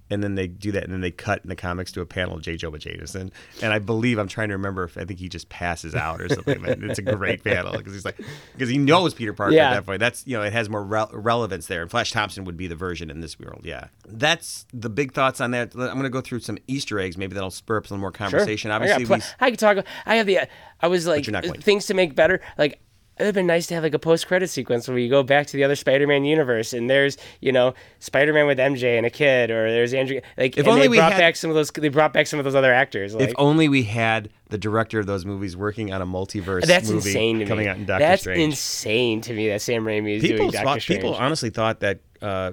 And then they do that, and then they cut in the comics to a panel of J. Jonah Jameson. And I believe I'm trying to remember if I think he just passes out or something. But it's a great panel because he's like, because he knows Peter Parker Yeah. at that point. That's you know, it has more rel relevance there. And Flash Thompson would be the version in this world. Yeah, that's the big thoughts on that. I'm going to go through some Easter eggs. Maybe that'll spur up some more Sure. conversation. I, Obviously, pl- we. I could talk. I have the. I was like you're not going to. things to make better. Like it would have been nice to have like a post credit sequence where you go back to the other Spider-Man universe and there's you know Spider-Man with MJ and a kid, or there's Andrew. Like If only they we brought had- back some of those. They brought back some of those other actors. Like, If only we had the director of those movies working on a multiverse That's movie insane to me. coming out in Doctor That's Strange. insane to me that Sam Raimi is people doing Doctor thought, Strange. people honestly thought that uh,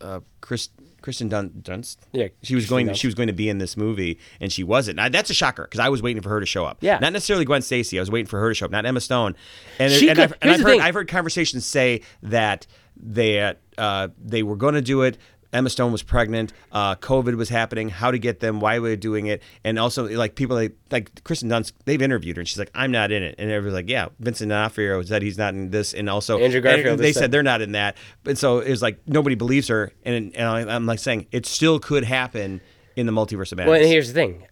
uh, Chris, Kristen Dun- Dunst, Yeah, she was going Dunst. she was going to be in this movie and she wasn't. Now, that's a shocker because I was waiting for her to show up. Yeah. not necessarily Gwen Stacy. I was waiting for her to show up, not Emma Stone. And, She and, could- I've, and I've heard. I've heard conversations say that they uh, they were going to do it. Emma Stone was pregnant. Uh, COVID was happening. How to get them? Why were they doing it? And also, like people like like Kristen Dunst, they've interviewed her, and she's like, "I'm not in it." And everyone's like, "Yeah." Vincent D'Onofrio said he's not in this, and also Andrew Garfield and they said they're not in that. But so it was like nobody believes her, and and I'm like saying it still could happen in the multiverse of madness. Well, and here's the thing.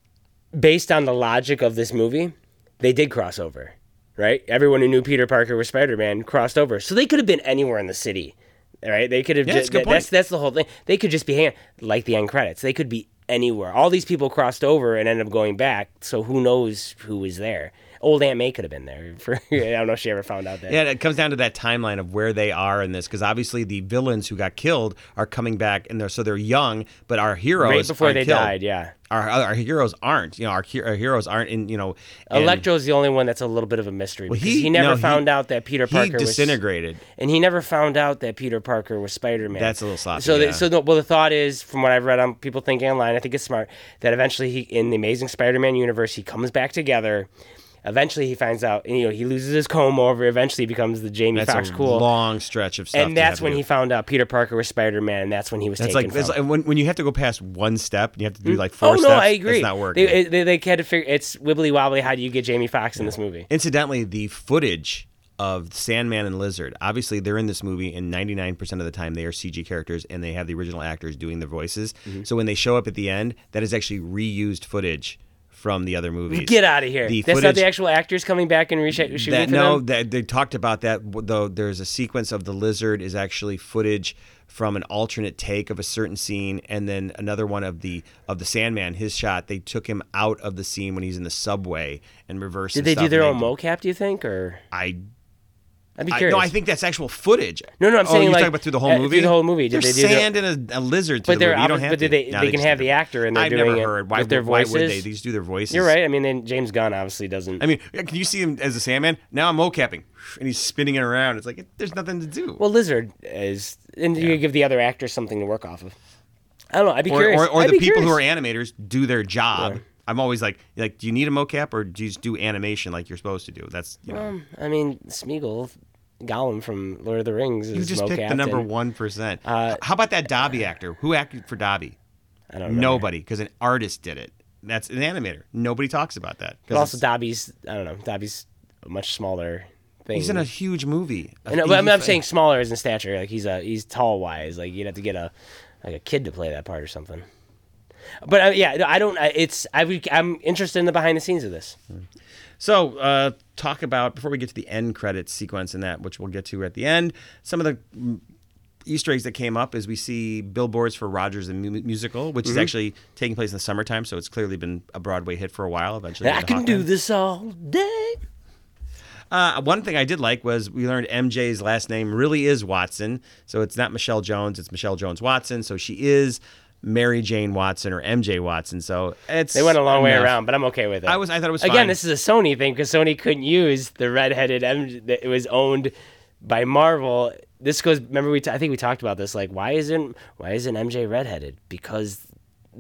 Based on the logic of this movie, they did cross over, right? Everyone who knew Peter Parker was Spider-Man crossed over. So they could have been anywhere in the city, right? They could have Yeah, just, that's that's that's the whole thing. They could just be hanging like the end credits. They could be anywhere. All these people crossed over and ended up going back. So who knows who was there? Old Aunt May could have been there. For I don't know if she ever found out that. Yeah, it comes down to that timeline of where they are in this, because obviously the villains who got killed are coming back, and they're so they're young, but our heroes right before they killed. died. Yeah. Our, our heroes aren't. You know, our, he- our heroes aren't in. You know, and Electro's the only one that's a little bit of a mystery because he- he, never no, he- found out that Peter He Parker was disintegrated. and he never found out that Peter Parker was Spider Man. That's a little sloppy, So, yeah. the, so the, well, the thought is, from what I've read on people thinking online, I think it's smart that eventually he, in the Amazing Spider-Man universe, he comes back together. Eventually, he finds out, you know, he loses his comb over. Eventually, he becomes the Jamie That's Foxx cool. long stretch of stuff. and that's when he found out Peter Parker was Spider-Man. And that's when he was That's taken like, it's from. like when, when you have to go past one step, you have to do like four oh steps. no, I agree. It's not working. They, they, they had to figure. It's wibbly wobbly. How do you get Jamie Foxx in this movie? Incidentally, the footage of Sandman and Lizard, obviously they're in this movie, and 99% of the time they are CG characters, and they have the original actors doing the voices. Mm-hmm. So when they show up at the end, that is actually reused footage from the other movies. Get out of here. The That's not the actual actors coming back and reshoot shooting that for no, them? that they talked about that. Though there's a sequence of the lizard is actually footage from an alternate take of a certain scene, and then another one of the of the Sandman. His shot, they took him out of the scene when he's in the subway and reversed. Did they do their own mocap? Do you think, or I I'd be I, curious. no, I think that's actual footage. No, no, I'm oh, saying you're like talking about through the whole uh, movie. Through the whole movie, did There's they do the- sand and a, a lizard through But they're movie. You don't have but to. they- No, they can have the actor and they're I've doing never heard. Why, with their why would they? voices? They just do their voices. You're right. I mean, then James Gunn obviously doesn't. I mean, can you see him as a Sandman? Now I'm mocapping, and he's spinning it around. It's like it, there's nothing to do. well, Lizard is, and you give the other actors something to work off of. I don't know. I'd be or, curious. or, or the people who are animators do their job. I'm always like, like, do you need a mocap or do you just do animation like you're supposed to do? That's you know, Um, I mean, Smeagol, Gollum from Lord of the Rings is you just picked the number one percent. Uh, How about that Dobby actor? Who acted for Dobby? I don't know. Nobody, because an artist did it. That's an animator. Nobody talks about that. But also, Dobby's. I don't know. Dobby's a much smaller thing. he's in a huge movie. I know, but I'm, I'm saying smaller as in stature. Like he's a he's tall wise. Like you'd have to get a like a kid to play that part or something. But uh, yeah, no, I don't. I- It's I I'm interested in the behind the scenes of this. So, uh, talk about before we get to the end credits sequence and that, which we'll get to at the end. Some of the mm, Easter eggs that came up is we see billboards for Rogers the mu- musical, which is Mm-hmm. actually taking place in the summertime, so it's clearly been a Broadway hit for a while. Eventually, I can do this all day. Uh, one thing I did like was we learned MJ's last name really is Watson, so it's not Michelle Jones, it's Michelle Jones Watson. So she is Mary Jane Watson or MJ Watson. So it's They went a long way around, but I'm okay with it. I was I thought it was Again, fine. this is a Sony thing because Sony couldn't use the redheaded M. That it was owned by Marvel. This goes. Remember, we t- I think we talked about this. Like, why isn't why isn't MJ redheaded? Because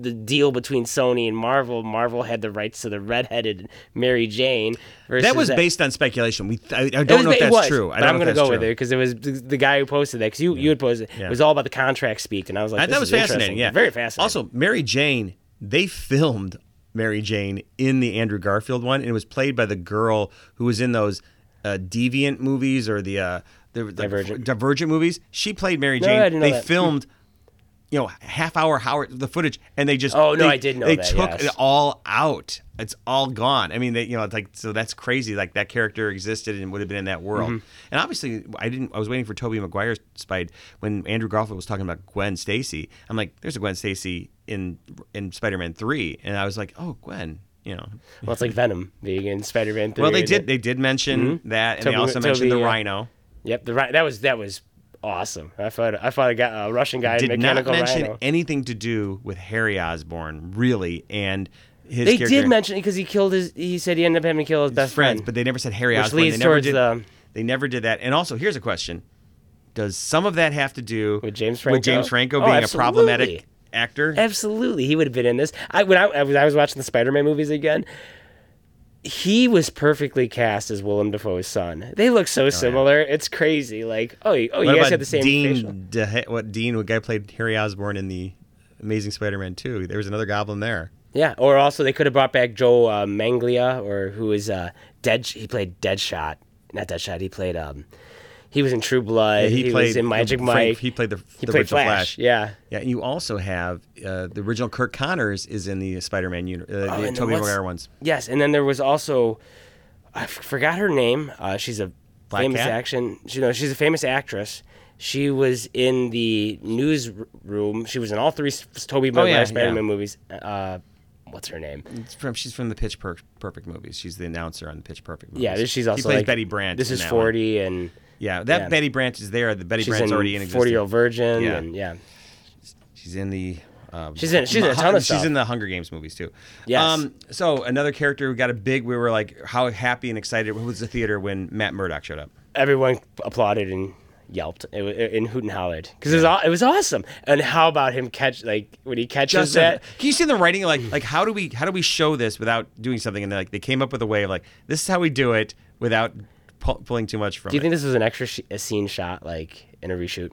the deal between Sony and Marvel, Marvel had the rights to the redheaded Mary Jane. Versus that was based on speculation. We I, I don't was- know if that's was, true. I but don't I'm gonna if that's go with it because it was the, guy who posted that. Because you you had posted Yeah. it was all about the contract speak, and I was like, I, this that was fascinating. Yeah, very fascinating. Also, Mary Jane. They filmed Mary Jane in the Andrew Garfield one, and it was played by the girl who was in those uh, Deviant movies or the uh, the, the Divergent. Divergent movies. She played Mary Jane. I they that. filmed. You know, half hour Howard the footage, and they just Oh, no, they- I did know they that, took yes. it all out. It's all gone. I mean, they, you know, it's like so that's crazy. Like that character existed and would have been in that world. Mm-hmm. And obviously, I didn't. I was waiting for Tobey Maguire's Spide when Andrew Garfield was talking about Gwen Stacy. I'm like, there's a Gwen Stacy in in Spider-Man Three, and I was like, oh, Gwen. You know, well, it's like Venom being in Spider-Man 3. well, they did. They did mention that, and Tobey- they also Tobey, mentioned the uh, Rhino. Yep, the right. That was that was awesome. I thought I thought I got a Russian guy Did not mention rhino. anything to do with Harry Osborn, really, and his. They character. did mention it because he killed his. He said he ended up having to kill his best friends, friend. but they never said Harry Which Osborn. leads they never towards did. the- They never did that. And also, here's a question: Does some of that have to do With James With James Franco? Franco Oh, being a problematic actor? Absolutely, he would have been in this. I when I, I was I was watching the Spider-Man movies again. He was perfectly cast as Willem Dafoe's son. They look so similar. It's crazy. Like, oh, you- oh, you guys have the same. Dean? DeHa- what Dean? What guy played Harry Osborn in the Amazing Spider-Man 2? There was another Goblin there. Yeah, or also they could have brought back Joe uh, Manganiello, or who is uh, Dead. He played Deadshot, not Deadshot. He played. Um, he was in True Blood. he, he played was in Magic Frank- Mike. He played the, He the played original Flash. Yeah. Yeah, and you also have uh, the original Kirk Connors is in the Spider-Man uni- uh, Oh, the Tobey Maguire ones. Yes, and then there was also, I forgot her name. Uh, she's a Black famous Cat? action. You know, she's a famous actress. She was in the newsroom. She was in all three Tobey Maguire Oh, yeah, Spider-Man yeah. movies. Uh, what's her name? From she's from the Pitch Per- Perfect movies. She's the announcer on the Pitch Perfect movies. Yeah, she's also she plays like, Betty Brant. This is that one. forty, and Yeah, that Yeah. Betty Branch is there. The Betty she's Brant's in already in existence. Forty Year Old Virgin, Yeah. and yeah. She's in the. Um, She's in- she's in a ton of She's stuff. in the Hunger Games movies too. Yes. Um. So another character we got a big. We were like, how happy and excited was the theater when Matt Murdock showed up. everyone applauded and yelped it, wa- in hoot and hollered because it was it was awesome. And how about him catch like when he catches Just that? can you see the writing? Like, like how do we how do we show this without doing something? And like they came up with a way of like this is how we do it without pu- pulling too much from Do you it. think this was an extra sh- a scene shot like in a reshoot?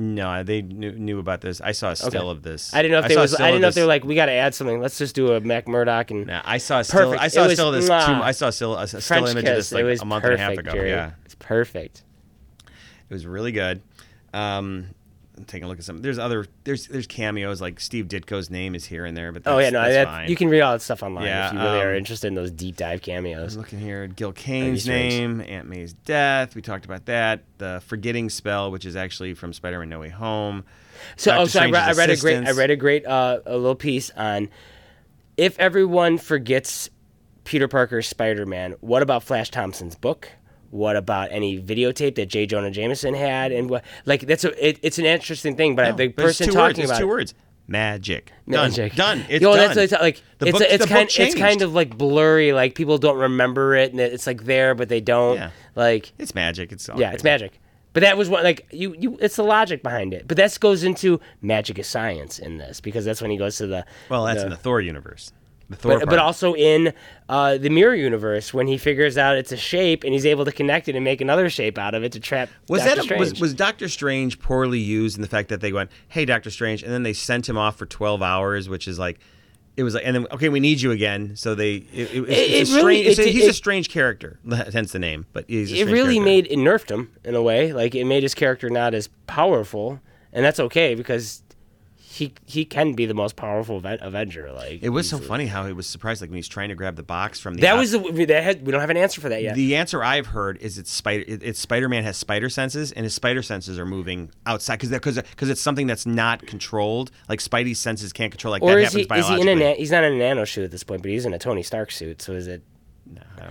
no, they knew, knew about this. I saw a still of this. I didn't know if they was. I didn't know if they were like, we got to add something. Let's just do a Matt Murdock and Nah, I saw a still. Perfect. I saw still of this. Two. I saw a still a, a still French image kiss. of this it like a month perfect, and a half ago. Jerry. Yeah, it's perfect. it was really good. Um, Taking a look at some. There's other. There's there's cameos like Steve Ditko's name is here and there, but that's, Oh yeah, no, that's that, you can read all that stuff online Yeah, if you really are um, interested in those deep dive cameos. I'm looking here. Gil Kane's name, Aunt May's death. We talked about that. The forgetting spell, which is actually from Spider-Man: No Way Home. So, oh, so I, read, I read a great, I read a great, uh, a little piece on if everyone forgets Peter Parker's Spider-Man, what about Flash Thompson's book? What about any videotape that J. Jonah Jameson had? And what, like, that's a, it, it's an interesting thing. But the But it's person two talking words. It's about two it- words. Magic. Done. Magic. Done. It's Yo, done. that's it's like. The it's book- it's the book kind it's kind of like blurry. Like people don't remember it, and it's like there, but they don't. Yeah. Like It's magic. It's all yeah, it's magic. But that was what like you you. It's the logic behind it. But that goes into magic is science in this because that's when he goes to the Well, that's the- in the Thor universe. The Thor. but, part. but also in uh, the mirror universe when he figures out it's a shape and he's able to connect it and make another shape out of it to trap. was Doctor that Strange. was was Doctor Strange poorly used in the fact that they went, "Hey, Doctor Strange," and then they sent him off for twelve hours, which is like. It was like, and then okay, we need you again. So they, it, it, it's, It- a really- strange. it's a- he's a strange character, hence the name. But he's a it really character. made it nerfed him in a way. Like it made his character not as powerful, and that's okay because he he can be the most powerful Aven- Avenger. Like It was so funny how he was surprised, like when he's trying to grab the box from the. That out- was the, that had, we don't have an answer for that yet. The answer I've heard is it's spider. it- It's Spider Man has spider senses, and his spider senses are moving outside because because because it's something that's not controlled. Like Spidey's senses can't control. Like or that is he happens is he in a biologically. na- he's not in a nano suit at this point, but he's in a Tony Stark suit. So is it?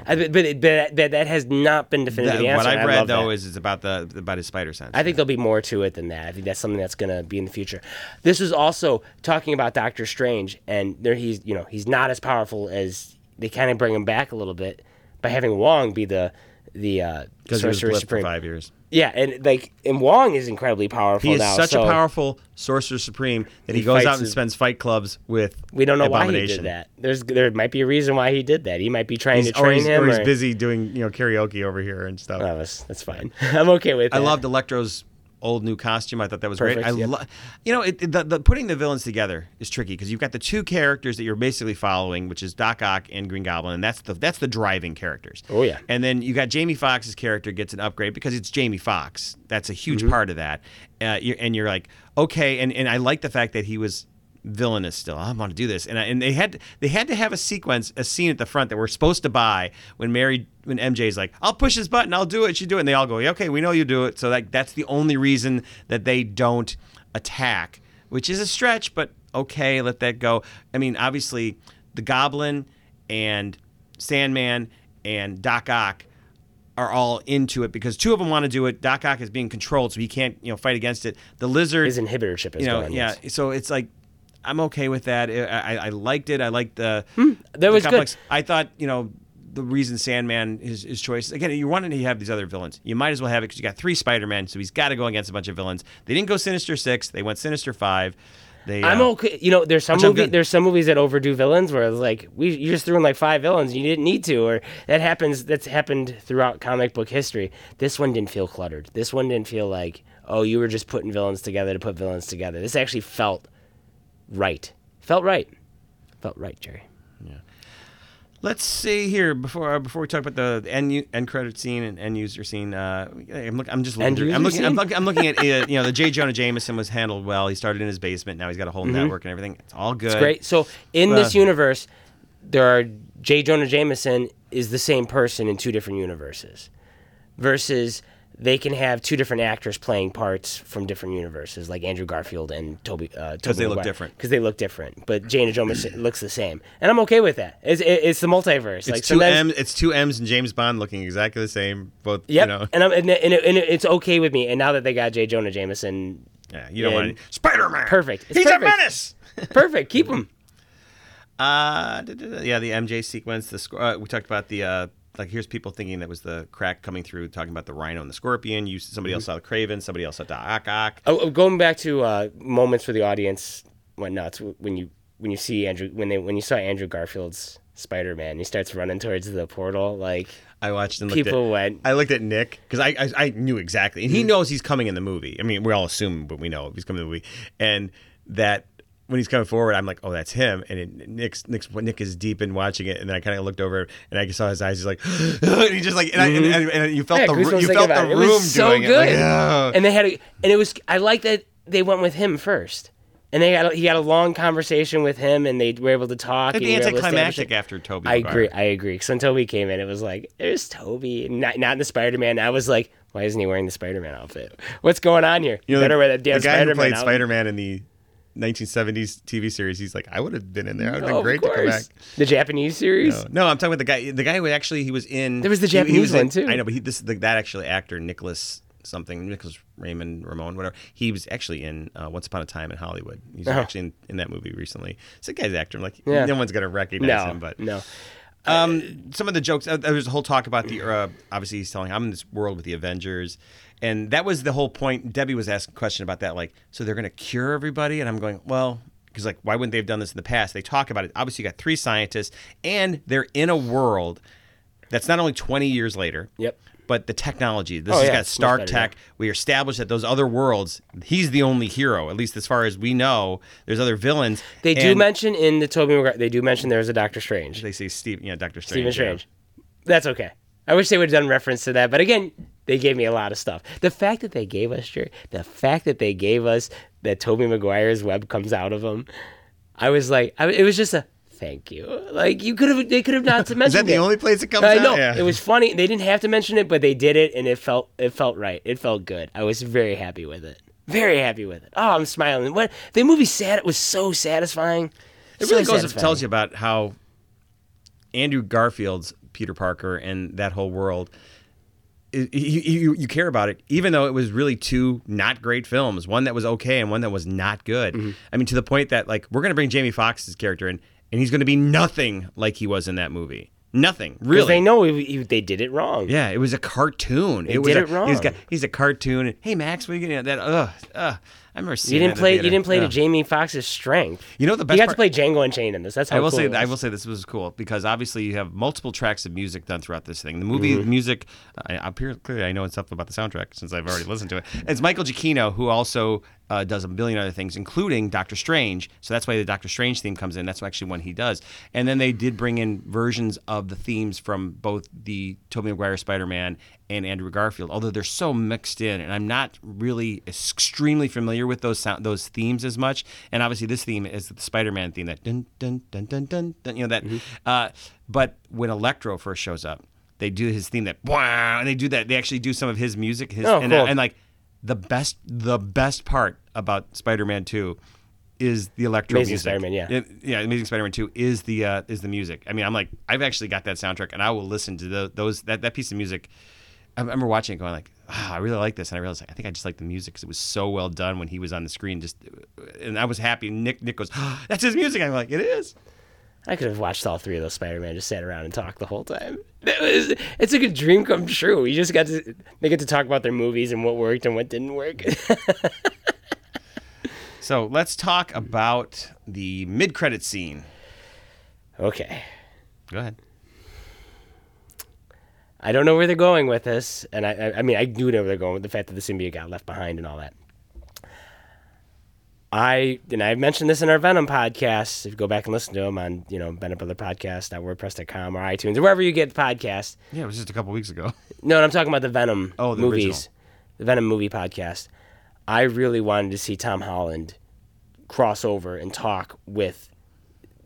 I, but but, but that, that has not been That- definitively what. I've read though that. is it's about the about his spider sense. I think there'll be more to it than that. I think that's something that's going to be in the future. This is also talking about Doctor Strange, and there he's you know he's not as powerful as they kind of bring him back a little bit by having Wong be the the uh, because he was Sorcerer blipped for Supreme. five years. Yeah, and like and Wong is incredibly powerful He is now. such so a powerful sorcerer supreme that he, He goes out and his- spends fight clubs with. We don't know why he did that. There's there might be a reason why he did that. He might be trying He's, to or train he's, him. or he's or- busy doing you know karaoke over here and stuff. Oh, that's, that's fine. I'm okay with that. I that. loved Electro's old new costume. I thought that was great. I yep. lo- you know, it, the, the putting the villains together is tricky because you've got the two characters that you're basically following, which is Doc Ock and Green Goblin, and that's the that's the driving characters. Oh, yeah. And then you got Jamie Foxx's character gets an upgrade because it's Jamie Foxx. That's a huge Mm-hmm. part of that. Uh, you're, and you're like, okay, and, and I like the fact that he was villainous still. I want to do this, and I, and they had they had to have a sequence, a scene at the front that we're supposed to buy when Mary when MJ's like, I'll push this button, I'll do it, she do it, and they all go, yeah, okay, we know you do it. So that that's the only reason that they don't attack, which is a stretch, but okay, let that go. I mean, obviously, the Goblin and Sandman and Doc Ock are all into it because two of them want to do it. Doc Ock is being controlled, so he can't, you know, fight against it. The lizard, His inhibitor chip is you know, gone, yeah. yes. So it's like I'm okay with that. I, I, I liked it. I liked the Hmm, that the was good. complex. I thought, you know, the reason Sandman his his choice again. You wanted to have these other villains. You might as well have it because you got three Spider Men, so he's got to go against a bunch of villains. They didn't go Sinister Six. They went Sinister Five. They, I'm uh, okay. You know, there's some movie, there's some movies that overdo villains where it's like we you just threw in like five villains and you didn't need to, or that happens. That's happened throughout comic book history. This one didn't feel cluttered. This one didn't feel like oh you were just putting villains together to put villains together. This actually felt right. Felt right. Felt right, Jerry. Yeah. Let's see here before uh, before we talk about the, end u- end credit scene and end user scene. Uh, I'm, look, I'm just looking. Through, I'm looking. I'm, look, I'm looking at uh, you know the J. Jonah Jameson was handled well. He started in his basement. Now he's got a whole network and everything. It's all good. It's great. So in this universe, there are J. Jonah Jameson is the same person in two different universes, versus they can have two different actors playing parts from different universes, like Andrew Garfield and Tobey. Because they look different. Because they look different, but Jonah Jameson looks the same, and I'm okay with that. It's, it- it's the multiverse. It's like two sometimes- M. It's two M's and James Bond looking exactly the same. Both. Yep, You know. and, I'm, and, and, it- and it's okay with me. And now that they got J. Jonah Jameson, Yeah. You don't and- want Spider Man. Perfect. It's He's a menace. perfect. Keep him. Uh, yeah, the MJ sequence. The sc- uh, we talked about the uh, like. Here's people thinking that was the crack coming through, talking about the Rhino and the Scorpion. You somebody else saw the Kraven. Somebody else saw Doc Ock. Oh, oh, going back to uh, moments for the audience went nuts when you when you see Andrew when they when you saw Andrew Garfield's Spider Man, he starts running towards the portal like I watched and people at, went. I looked at Nick because I, I I knew exactly, and he knows he's coming in the movie. I mean, we all assume, but we know he's coming in the movie, and that when he's coming forward, I'm like, oh, that's him. And it, Nick's Nick's Nick is deep in watching it, and then I kind of looked over and I saw his eyes. He's like, and he just like, and, I, and, mm-hmm. and, you felt Yeah, the you felt the it. It was so doing good. it. Like. And they had a, and it was I like that they went with him first. And they got a, he had a long conversation with him, and they were able to talk. It'd be you were able anticlimactic after Tobey. I agree. I agree. Because when Tobey came in, it was like, "There's Tobey, not not in the Spider Man." I was like, "Why isn't he wearing the Spider Man outfit? What's going on here? You, know, better the, wear that damn Spider Man. the guy Spider who played Spider Man in the 1970s TV series. He's like, I would have been in there. I would have Oh, been great to come back. The Japanese series. No, no, I'm talking about the guy. The guy who actually he was in. There was the he- he Japanese was in- one, too. I know, but he, this the, that actually actor Nicholas something Nicholas Raymond Ramon whatever. He was actually in uh, Once Upon a Time in Hollywood. He's Oh. actually in, in that movie recently. It's a guy's actor. I'm like, Yeah. no one's gonna recognize No, him, but no. um, some of the jokes. Uh, there was a whole talk about the. Uh, obviously, he's telling I'm in this world with the Avengers, and that was the whole point. Debbie was asking a question about that, like, so they're going to cure everybody, and I'm going, well, because like, why wouldn't they have done this in the past? They talk about it. Obviously, you got three scientists, and they're in a world that's not only 20 years later. Yep. But the technology. This Oh, has yeah, got Stark better, tech. We established that those other worlds, he's the only hero, at least as far as we know. There's other villains. They do mention in the Tobey Maguire. They do mention there's a Doctor Strange. They say Steve, yeah, Doctor Stephen Strange. yeah. Strange. That's okay. I wish they would have done reference to that, but again, they gave me a lot of stuff. The fact that they gave us, Jerry, the fact that they gave us that Tobey Maguire's web comes out of him, I was like, I, it was just a thank you. Like you could have, they could have not mentioned Is that the it. only place it comes I know Yeah. it was funny. They didn't have to mention it, but they did it, and it felt it felt right. It felt good. I was very happy with it. Very happy with it. Oh, I'm smiling. What the movie sad? It was so satisfying. It So really goes and satisfying. tells you about how Andrew Garfield's Peter Parker and that whole world. You, you, you care about it, even though it was really two not great films. One that was okay and one that was not good. Mm-hmm. I mean, to the point that like we're gonna bring Jamie Foxx's character in, and he's gonna be nothing like he was in that movie. Nothing, really. they know he- he- they did it wrong. Yeah, it was a cartoon. They it was did a, it wrong. He's got he's a cartoon. Hey Max, what are you getting at? That ugh, ugh. I remember seeing You didn't play. the You didn't play to Jamie Foxx's strength. You know the You best got part- to play Django Unchained in this. That's how I will cool say I will say this was cool because obviously you have multiple tracks of music done throughout this thing. The movie Mm-hmm. music, I, I appear, clearly I know stuff about the soundtrack since I've already listened to it. It's Michael Giacchino who also uh, does a billion other things, including Doctor Strange. So that's why the Doctor Strange theme comes in. That's actually one he does. And then they did bring in versions of the themes from both the Tobey Maguire Spider-Man and Andrew Garfield, although they're so mixed in, and I'm not really extremely familiar with those sound, those themes as much. And obviously, this theme is the Spider-Man theme that dun dun dun dun dun, dun you know that. Uh, but when Electro first shows up, they do his theme that wow, and they do that. They actually do some of his music, his Oh, and, cool. and like the best the best part about Spider-Man Two is the electro Amazing music. Spider-Man, yeah. It- yeah, Amazing Spider-Man Two is the uh, is the music. I mean, I'm like, I've actually got that soundtrack, and I will listen to the, those that that piece of music. I remember watching it, going like, ah, I really like this, and I realized like, I think I just like the music because it was so well done when he was on the screen. Just, and I was happy. Nick Nick goes, "Ah, that's his music. I'm like, it is. I could have watched all three of those Spider-Man, just sat around and talked the whole time. That was, it's like a dream come true. You just got to they get to talk about their movies and what worked and what didn't work. So let's talk about the mid-credit scene. okay, Go ahead. I don't know where they're going with this, and I, I, I mean, I do know where they're going with the fact that the symbiote got left behind and all that. I and I mentioned this in our Venom podcast. If you go back and listen to them on, you know, Venom Brother Podcast, at WordPress.com or iTunes or wherever you get podcasts. Yeah, it was just a couple weeks ago. No, I'm talking about the Venom Oh, the movies, original. the Venom movie podcast. I really wanted to see Tom Holland cross over and talk with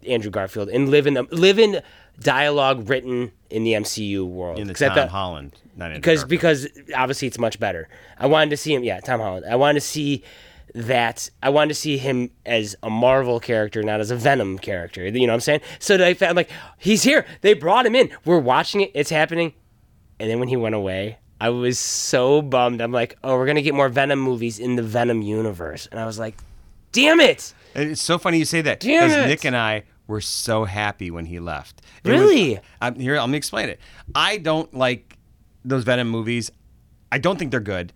Andrew Garfield and live in live in dialogue written in the MCU world. In the Tom thought- Holland, not because because obviously it's much better. I wanted to see him. Yeah, Tom Holland. I wanted to see that. I wanted to see him as a Marvel character, not as a Venom character. You know what I'm saying? So I felt like he's here. They brought him in. We're watching it. It's happening. And then when he went away, I was so bummed. I'm like, oh, we're gonna get more Venom movies in the Venom universe. And I was like, damn it. It's so funny you say that Damn because it. Nick and I were so happy when he left. It was- Really? I'm, here, let me explain it. I don't like those Venom movies. I don't think they're good.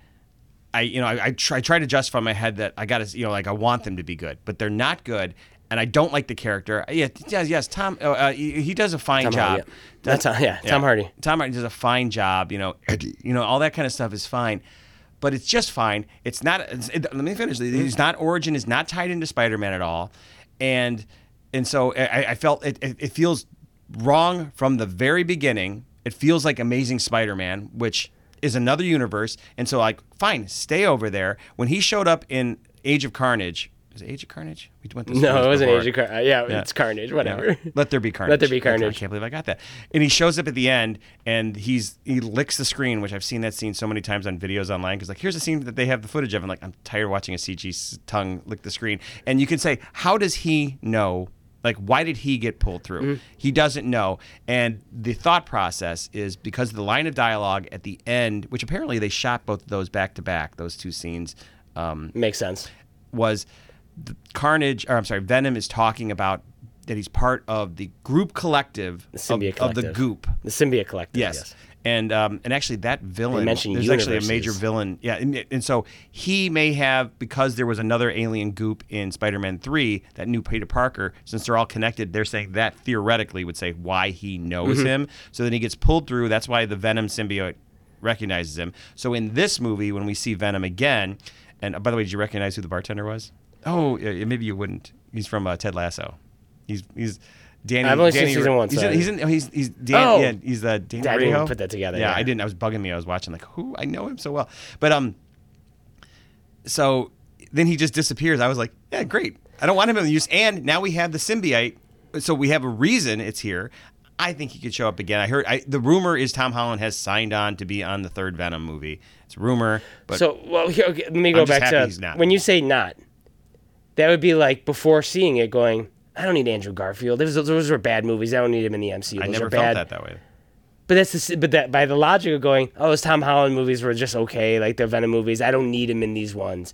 I, you know, I, I, try, I try to justify my head that I got to, you know, like I want them to be good, but they're not good. And I don't like the character. Yeah, yes, yes. Tom, uh, uh, he, he does a fine Tom job. Hardy, yeah. That's Tom- yeah, Tom Hardy. Tom Hardy does a fine job. You know, you know, all that kind of stuff is fine, but it's just fine. It's not. It's, it, let me finish. It's not origin is not tied into Spider-Man at all, and and so I, I felt it, it. It feels wrong from the very beginning. It feels like Amazing Spider-Man, which is another universe, and so like fine, stay over there. When he showed up in Age of Carnage. Was it Age of Carnage? We went through No, it wasn't before. Age of Carnage. Uh, yeah, Yeah. it's Carnage. Yeah. Whatever. Let there be carnage. Let there be carnage. I can't believe I got that. And he shows up at the end, and he's he licks the screen, which I've seen that scene so many times on videos online. Because like, here's a scene that they have the footage of, and like, I'm tired of watching a CG tongue lick the screen. And you can say, how does he know? Like, why did he get pulled through? Mm-hmm. He doesn't know. And the thought process is because of the line of dialogue at the end, which apparently they shot both of those back to back, those two scenes. Um, Makes sense. was the Carnage, or I'm sorry, Venom is talking about that he's part of the group collective, of, Symbiote of the Collective. goop. The symbiote collective. Yes. Yes. And um, and actually that villain there's actually a major villain. Yeah and, and so he may have because there was another alien goop in Spider-Man 3 that knew Peter Parker since they're all connected they're saying that theoretically would say why he knows Mm-hmm. him. So then he gets pulled through that's why the Venom symbiote recognizes him. So in this movie when we see Venom again and by the way did you recognize who the bartender was? Oh yeah, maybe you wouldn't. He's from uh, Ted Lasso. He's he's Danny, I've only seen Danny, season one, He's, so in, I- he's in. He's he's Dan, Oh. yeah, he's the Danny I didn't put that together, Yeah, yeah. I didn't. I was bugging me. I was watching like, who? I know him so well. But um, so then he just disappears. I was like, yeah, great. I don't want him in the use. And now we have the symbiote, so we have a reason it's here. I think he could show up again. I heard I, the rumor is Tom Holland has signed on to be on the third Venom movie. It's a rumor, but so, well, here, okay, let me go back to when you say not. That would be like before seeing it, going, I don't need Andrew Garfield. Those, those were bad movies. I don't need him in the MCU. I Those never are felt that that way. But that's the, but that by the logic of going, oh, those Tom Holland movies were just okay, like the Venom movies. I don't need him in these ones.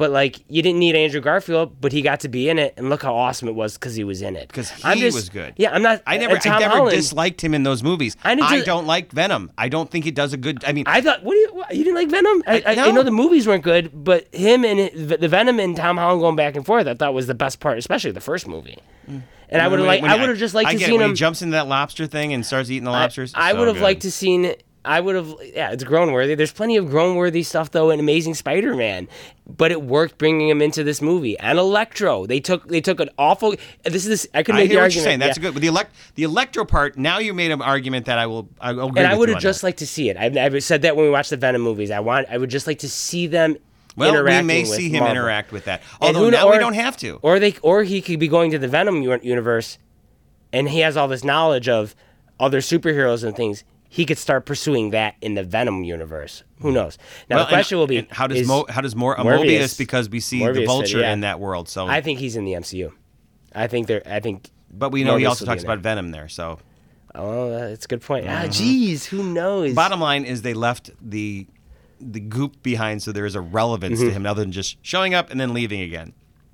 But like, you didn't need Andrew Garfield, but he got to be in it, and look how awesome it was because he was in it. 'Cause I'm he just- was good. Yeah, I'm not. I never, I never Holland, disliked him in those movies. I I, don't like Venom. I don't think he does a good. I mean, I thought, what do you? What, you didn't like Venom? I, I, I know the movies weren't good, but him and the Venom and Tom Holland going back and forth, I thought was the best part, especially the first movie. Mm. And I would have liked, I would have just liked to get it, seen when him. He jumps into that lobster thing and starts eating the lobsters. I so would have liked to seen. I would have. Yeah, it's grown worthy. There's plenty of grown worthy stuff though in Amazing Spider-Man, but it worked bringing him into this movie. And Electro, they took they took an awful. This is this. I could I make hear the what argument. you're saying. That's yeah. a good. But the elect, the electro part. Now you made an argument that I will. I will And I would have just liked to see it. I've, I've said that when we watched the Venom movies. I want. I would just like to see them. Well, we may see him Marvel. interact with that. Although who now kn- we don't have to. Or they, or he could be going to the Venom universe, and he has all this knowledge of other superheroes and things. He could start pursuing that in the Venom universe. Who knows? Now Well, the question and- will be: how does Mo, how does more uh, Morbius- Mobius because we see Morbius the Vulture yeah. in that world. So, I think he's in the MCU. I think they're. I think. but we know he also talks in there. about Venom there. So, Oh, that's a good point. Ah, jeez, who knows? bottom line is they left the the goop behind, so there is a relevance Mm-hmm. to him other than just showing up and then leaving again.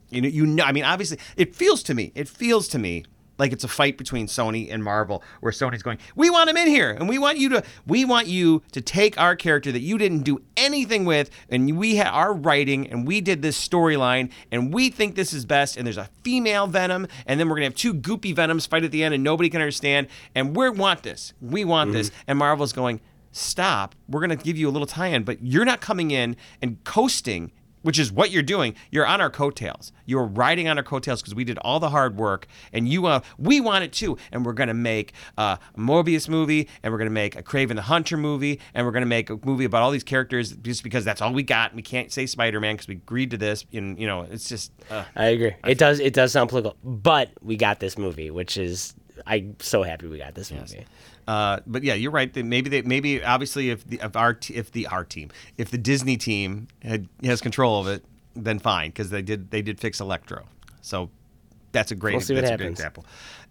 You know, you know. I mean, obviously, it feels to me. It feels to me like it's a fight between Sony and Marvel, where Sony's going, "We want him in here, and we want you to, we want you to take our character that you didn't do anything with, and we had our writing, and we did this storyline, and we think this is best, and there's a female Venom, and then we're gonna have two goopy Venoms fight at the end, and nobody can understand, and we want this, we want this, mm-hmm. and Marvel's going." Stop. We're going to give you a little tie in, but you're not coming in and coasting which is what you're doing. You're on our coattails. You're riding on our coattails because we did all the hard work, and you uh, we want it too. And we're gonna make uh, a Mobius movie, and we're gonna make a Kraven the Hunter movie, and we're gonna make a movie about all these characters just because that's all we got. We can't say Spider Man because we agreed to this, and you know it's just. Uh, I agree. It does. It does sound political, but we got this movie, which is I'm so happy we got this movie. Uh, but yeah, you're right. That maybe they maybe obviously if the if our t- if the our team if the Disney team had, has control of it, then fine because they did they did fix Electro. So that's a great We'll see what that's a good happens. example.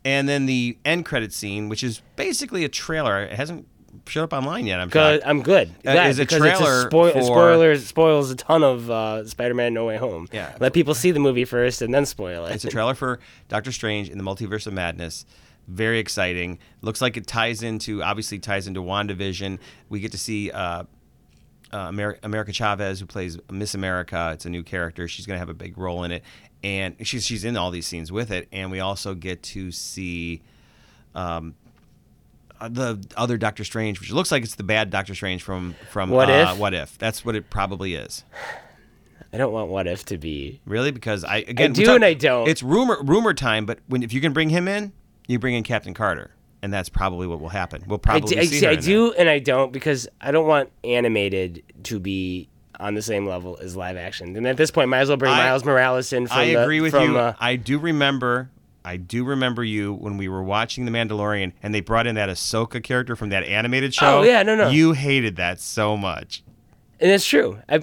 And then the end credit scene, which is basically a trailer. It hasn't showed up online yet. I'm shocked. I'm good. Uh, Glad, is a because it's trailer spoil- for- spoilers spoils a ton of uh, Spider-Man: No Way Home. Yeah. Let people see the movie first and then spoil it. It's a trailer for Doctor Strange in the Multiverse of Madness. Very exciting. Looks like it ties into obviously ties into WandaVision. We get to see uh, uh, Amer- America Chavez who plays Miss America. It's a new character. She's going to have a big role in it, and she's she's in all these scenes with it. And we also get to see. Um, uh, the other Doctor Strange, which looks like it's the bad Doctor Strange from from What uh, If? What if? That's what it probably is. I don't want What If to be. Really? Because I again I do we're and I don't. It's rumor rumor time, but when if you can bring him in, you bring in Captain Carter, and that's probably what will happen. We'll probably do, I, see see, I do and I don't because I don't want animated to be on the same level as live action. And at this point, might as well bring I- Miles Morales in. From I the- agree with from, you. Uh, I do remember. I do remember you when we were watching The Mandalorian and they brought in that Ahsoka character from that animated show. Oh, yeah, no, no. You hated that so much. and it's true. I,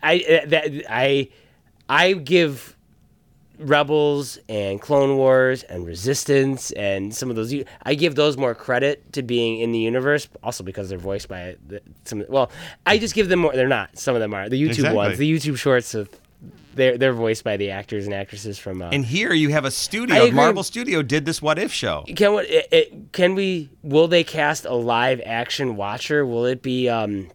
I, that, I, I give Rebels and Clone Wars and Resistance and some of those. I give those more credit to being in the universe, also because they're voiced by the, some. Well, I just give them more. They're not. Some of them are the YouTube Exactly. ones, the YouTube shorts of. They're they're voiced by the actors and actresses from. Uh, And here you have a studio. Marvel Studio did this What If show. Can we, it, it, can we? Will they cast a live action Watcher? Will it be um,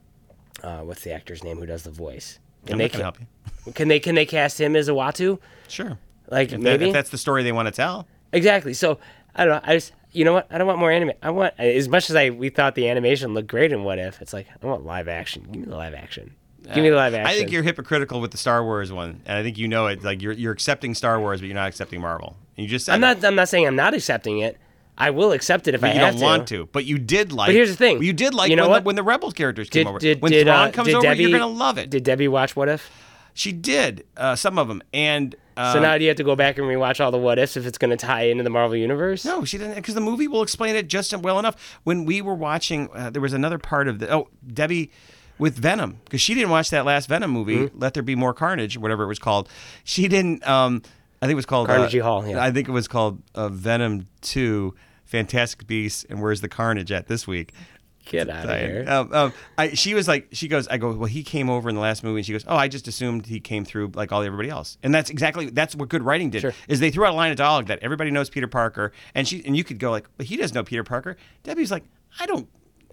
uh, what's the actor's name who does the voice? Can I'm they not help you. Can they can they cast him as a Uatu? Sure. Like If, that, maybe if that's the story they want to tell. exactly. So I don't know. I just you know what? I don't want more anime. I want as much as I we thought the animation looked great in What If. It's like I want live action. Give me the live action. Give me the live action. I think you're hypocritical with the Star Wars one, and I think you know it. Like you're you're accepting Star Wars, but you're not accepting Marvel. You just said I'm that. not. I'm not saying I'm not accepting it. I will accept it if I But you have don't to. want to. But you did like. But here's the thing. You did like You know when, what? The, when the Rebels characters came over. did when did, Thrawn uh, comes did over, Debbie, you're gonna love it. Did Debbie watch What If? she did uh, some of them, and uh, So now do you have to go back and rewatch all the what ifs if it's going to tie into the Marvel universe? No, she didn't, because the movie will explain it just well enough. When we were watching, uh, there was another part of the. Oh, Debbie with Venom, because she didn't watch that last Venom movie, Mm-hmm. Let There Be More Carnage, whatever it was called. She didn't. Um, I think it was called uh, Hall, yeah. I think it was called uh, Venom Two, Fantastic Beasts, and Where's the Carnage at this week. Get out of here. Um, um, I, she was like, she goes, I go, well, he came over in the last movie, and she goes, oh, I just assumed he came through like all everybody else, and that's exactly that's what good writing did. Sure. Is they threw out a line of dialogue that everybody knows Peter Parker, and she and you could go like, but he doesn't know Peter Parker. Debbie's like, I don't.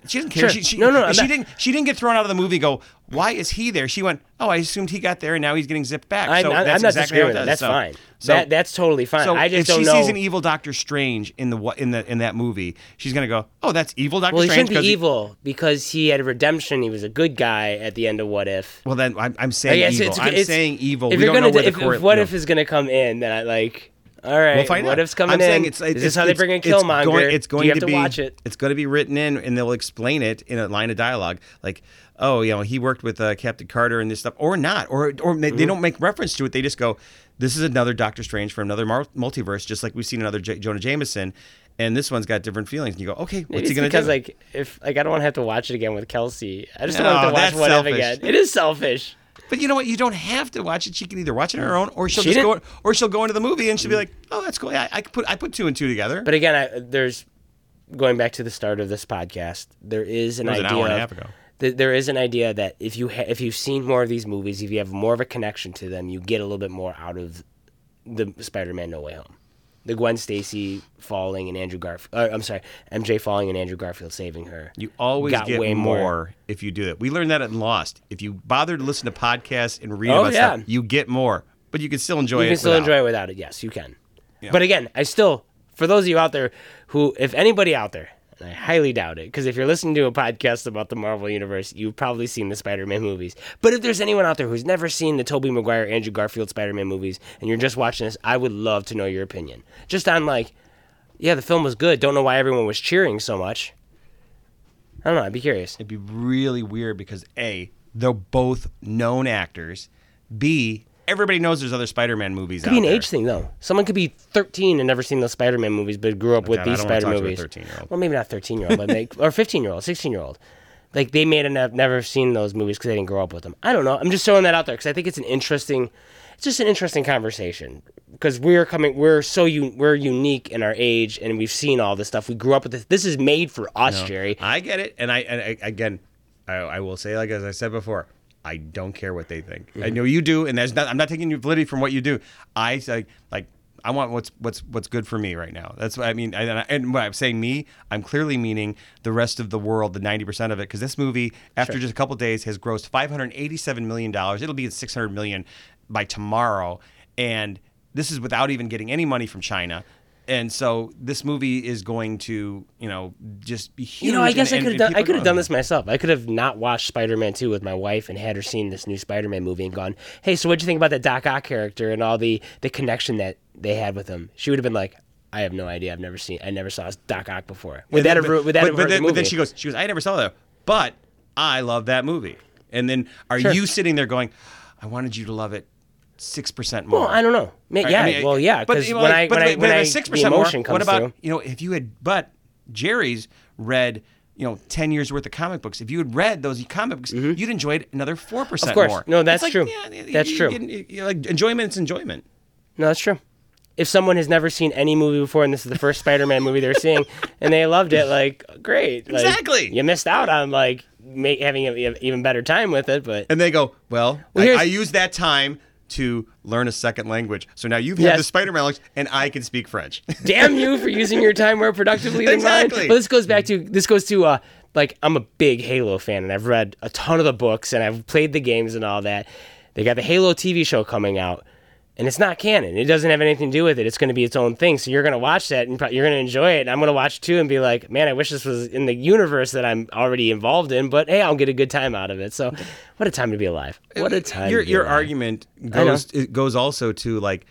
She doesn't care. Sure. She, she, No, no, I'm she not- didn't. She didn't get thrown out of the movie. Go, why is he there? She went, oh, I assumed he got there, and now he's getting zipped back. I'm, so I'm, that's I'm not exactly how disagreeing it with that. That's So- fine. So, that that's totally fine. so I just if don't she know. sees an evil Doctor Strange in the in the in that movie, she's gonna go, oh, that's evil Doctor well, he Strange. shouldn't be he- evil because he had a redemption. He was a good guy at the end of What If. Well, then I'm, I'm saying guess evil. I'm it's- saying evil. If we you're don't gonna know where do, the if, if What no. If is gonna come in, then I like. All right, We'll find what out. if's coming I'm in? saying it's, is it's, how they it's- bring in it's Killmonger? Going, it's going you have to, to be. watch it. It's going to be written in, and they'll explain it in a line of dialogue, like, "Oh, you know, he worked with uh, Captain Carter and this stuff," or not, or or they, Mm-hmm. they don't make reference to it. They just go, "This is another Doctor Strange from another mar- multiverse," just like we've seen another J- Jonah Jameson, and this one's got different feelings. And you go, "Okay, what's Maybe he going to because do?" like if like I don't want to have to watch it again with Kelsey. I just don't No, want to watch selfish. Again. It is selfish. But you know what? You don't have to watch it. She can either watch it on her own, or she'll She just go, or she'll go into the movie and she'll be like, "Oh, that's cool. Yeah, I could put I put two and two together." But again, I, there's going back to the start of this podcast. There is an It was an idea. hour and a half ago. th- there is an idea that if you ha- if you've seen more of these movies, if you have more of a connection to them, you get a little bit more out of the Spider-Man No Way Home. The Gwen Stacy falling and Andrew Garfield. Uh, I'm sorry, MJ falling and Andrew Garfield saving her. You always got get way more. more. if you do that. We learned that in Lost. If you bother to listen to podcasts and read Oh, about yeah. stuff, you get more. But you can still enjoy you it. can still without. enjoy it without it. Yes, you can. But again, I still, for those of you out there who, if anybody out there, and I highly doubt it, because if you're listening to a podcast about the Marvel Universe, you've probably seen the Spider-Man movies. But if there's anyone out there who's never seen the Tobey Maguire, Andrew Garfield Spider-Man movies, and you're just watching this, I would love to know your opinion. Just on like, yeah, the film was good. Don't know why everyone was cheering so much. I don't know. I'd be curious. It'd be really weird because A, they're both known actors. B, everybody knows there's other Spider-Man movies Could out be an there. age thing though. Someone could be 13 and never seen those Spider-Man movies, but grew up with God, these Spider talk to a movies. 13-year-old. Well, maybe not 13 year old, but like, or 15 year old, 16 year old. Like they may have never seen those movies because they didn't grow up with them. I don't know. I'm just throwing that out there because I think it's an interesting, it's just an interesting conversation because we're coming, we're so un, we're unique in our age and we've seen all this stuff. We grew up with this. This is made for us, Jerry. I get it, and I and I, again, I, I will say like as I said before, I don't care what they think. Mm-hmm. I know you do, and there's not. I'm not taking your validity from what you do. I say like. I want what's what's what's good for me right now. That's what I mean. And, and when I'm saying me, I'm clearly meaning the rest of the world, the 90% of it, because this movie, after just a couple days, has grossed 587 million dollars. It'll be at 600 million by tomorrow, and this is without even getting any money from China. And so this movie is going to, you know, just be huge. You know, I guess and- I could have done. I could have done this myself. I could have not watched Spider-Man 2 with my wife and had her seen this new Spider-Man movie and gone, "Hey, so what'd you think about that Doc Ock character and all the the connection that they had with him?" She would have been like, "I have no idea. I've never seen. I never saw Doc Ock before." Would that have would that but, have but then, the but then she goes, she goes, I never saw that, but I love that movie. And then are Sure. you sitting there going, I wanted you to love it six percent more? Well, I don't know. Yeah, I mean, well, yeah, but, because when I but- when I when I six percent more. comes What about through. you know if you had but Jerry's read you know ten years worth of comic books. If you had read those comic books, you'd enjoy it another four percent Mm-hmm. Of course. more. No, that's like, true. yeah, That's you- true. you- you- like enjoyment's enjoyment. No, that's true. If someone has never seen any movie before and this is the first Spider-Man movie they're seeing and they loved it, like great, Like, Exactly. You missed out on like having an even better time with it, but And they go, well, Well, I, I used that time to learn a second language. So now you've Yes. had the Spider-Man language, and I can speak French. damn you for using your time more productively than Exactly. mine. But this goes back to this goes to uh like I'm a big Halo fan and I've read a ton of the books and I've played the games and all that. They got the Halo TV show coming out. And it's not canon. It doesn't have anything to do with it. It's going to be its own thing. So you're going to watch that and you're going to enjoy it. And I'm going to watch it too and be like, man, I wish this was in the universe that I'm already involved in. But hey, I'll get a good time out of it. So, what a time to be alive! What a time. your to be your argument goes it goes also to like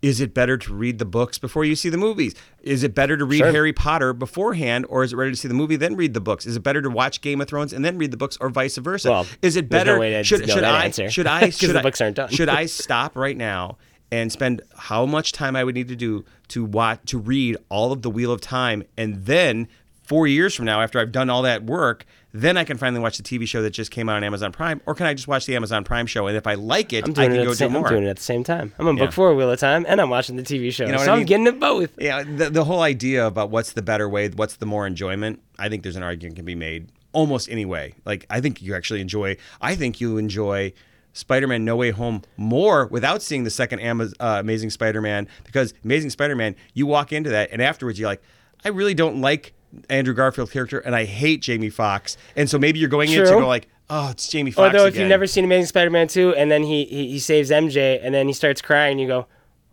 is it better to read the books before you see the movies? Is it better to read Sure. Harry Potter beforehand, or is it better to see the movie then read the books? Is it better to watch Game of Thrones and then read the books, or vice versa? Well, is it no better? to should should I should I should I- books aren't should I stop right now and spend how much time I would need to do to watch to read all of the Wheel of Time, and then four years from now, after I've done all that work, then I can finally watch the TV show that just came out on Amazon Prime, or can I just watch the Amazon Prime show? And if I like it, doing, can it go same, do I'm doing it at the same time. I'm on Yeah. book four Wheel of Time and I'm watching the TV show. know so I I'm mean? getting it both. Yeah, the, the whole idea about what's the better way, what's the more enjoyment, I think there's an argument can be made almost any way. Like, I think you actually enjoy, I think you enjoy Spider-Man No Way Home more without seeing the second uh, Amazing Spider-Man because Amazing Spider-Man, you walk into that and afterwards you're like, I really don't like Andrew Garfield's character and I hate Jamie Foxx, And so maybe you're going in to go like, oh, it's Jamie Foxx Although if again. you've never seen Amazing Spider-Man 2 and then he, he he saves MJ and then he starts crying, you go,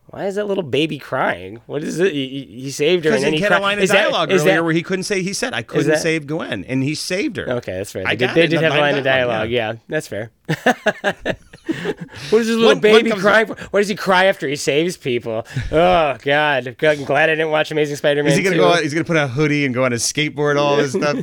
why is that little baby crying? What is it? He, he- saved her because then he he had cry- a line of is that- dialogue is earlier that- where he couldn't say he said I couldn't that- save Gwen and he saved her. Okay, that's fair. I They did, got they did have a line of dialogue, dialogue. Yeah, that's fair. what is this little One- one baby comes- crying for? Why does he cry after he saves people? Oh God! I'm glad I didn't watch Amazing Spider-Man. Is he gonna 2. go? Out, he's gonna put on a hoodie and go on a skateboard, all this stuff.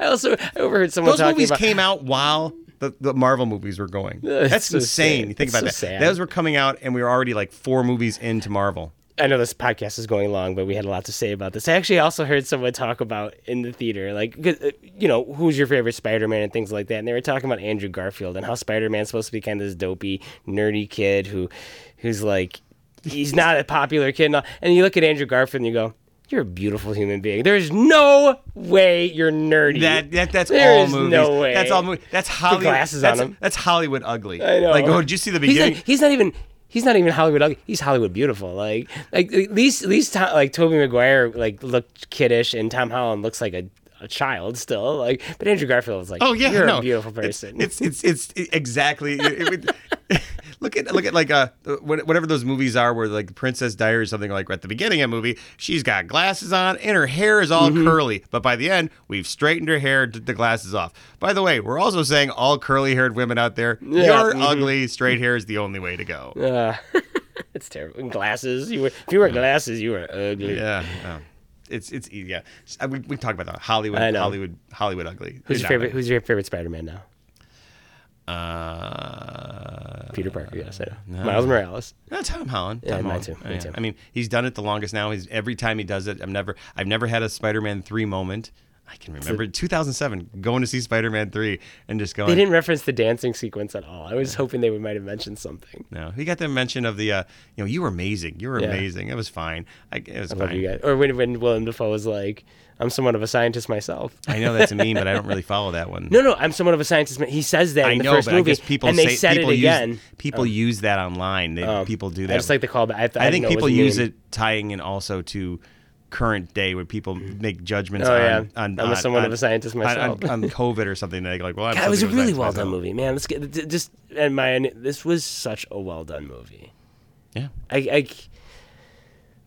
I also I overheard someone Those movies about. came out while the, the Marvel movies were going. It's That's so insane. sad. You think It's about so that. sad. Those were coming out, and we were already like four movies into Marvel. I know this podcast is going long, but we had a lot to say about this. I actually also heard someone talk about in the theater, like, 'cause, uh, you know, who's your favorite Spider-Man and things like that. And they were talking about Andrew Garfield and how Spider-Man's supposed to be kind of this dopey, nerdy kid who, who's like, he's not a popular kid. And, all. and you look at Andrew Garfield and you go, "You're a beautiful human being. There's no way you're nerdy." That, that that's There all is movies. no way. That's all movies. That's Hollywood. glasses that's, on him. That's Hollywood ugly. I know. Like, oh, did you see the He's beginning? not, he's not even. He's not even Hollywood ugly. He's Hollywood beautiful. Like, like at least, at least, Tom, like Tobey Maguire, like looked kiddish, and Tom Holland looks like a, a child still. Like, but Andrew Garfield was like, Oh yeah, you're no. a beautiful person. It's it's it's, exactly. it would- look at look at like uh whatever those movies are where like Princess Diary or something like at the beginning of the movie she's got glasses on and her hair is all Mm-hmm. curly, but by the end we've straightened her hair, took the glasses off. By the way, we're also saying all curly haired women out there, Yeah, you're mhm. ugly. Straight hair is the only way to go. Uh, it's terrible. And glasses. You were, if you wear glasses, you were ugly. Yeah. yeah. It's it's yeah. We, we talk about that Hollywood Hollywood Hollywood ugly. Who's your favorite? ugly. Who's your favorite Spider-Man now? Uh, Peter Parker. Yes, I know. Miles Morales. No, Tom Holland. Yeah, Tom mine Holland. too, me yeah. too. I mean, he's done it the longest now. He's every time he does it. I've never, I've never had a Spider-Man three moment. I can remember 2007 going to see Spider-Man three and just going. They didn't reference the dancing sequence at all. I was hoping they would might have mentioned something. No, he got the mention of the, uh, you know, you were amazing. You were Yeah. amazing. It was fine. I, it was I fine. guys. Or when when Willem Dafoe was like, "I'm somewhat of a scientist myself." I know that's a meme, but I don't really follow that one. No, no, I'm somewhat of a scientist. He says that I in the know, first but movie, I guess people and they say said people it use, again. People use that online. They, Oh. people do that. I just like the callback. I, th- I, I think people use mean. it tying in also to current day where people mm-hmm. make judgments Oh, on, yeah. on, I'm on somewhat on- of a scientist myself. on, on COVID or something. They like, well, I'm God, it was a really well done movie, man. Let's get just and my this was such a well done movie. Yeah. I,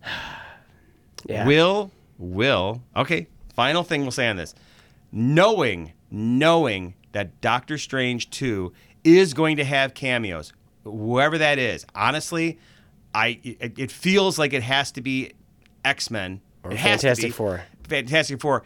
I yeah. Will will okay. Final thing we'll say on this: knowing knowing that Doctor Strange two is going to have cameos, whoever that is. Honestly, I it, it feels like it has to be X Men Or it has to Fantastic be. Four. Fantastic Four,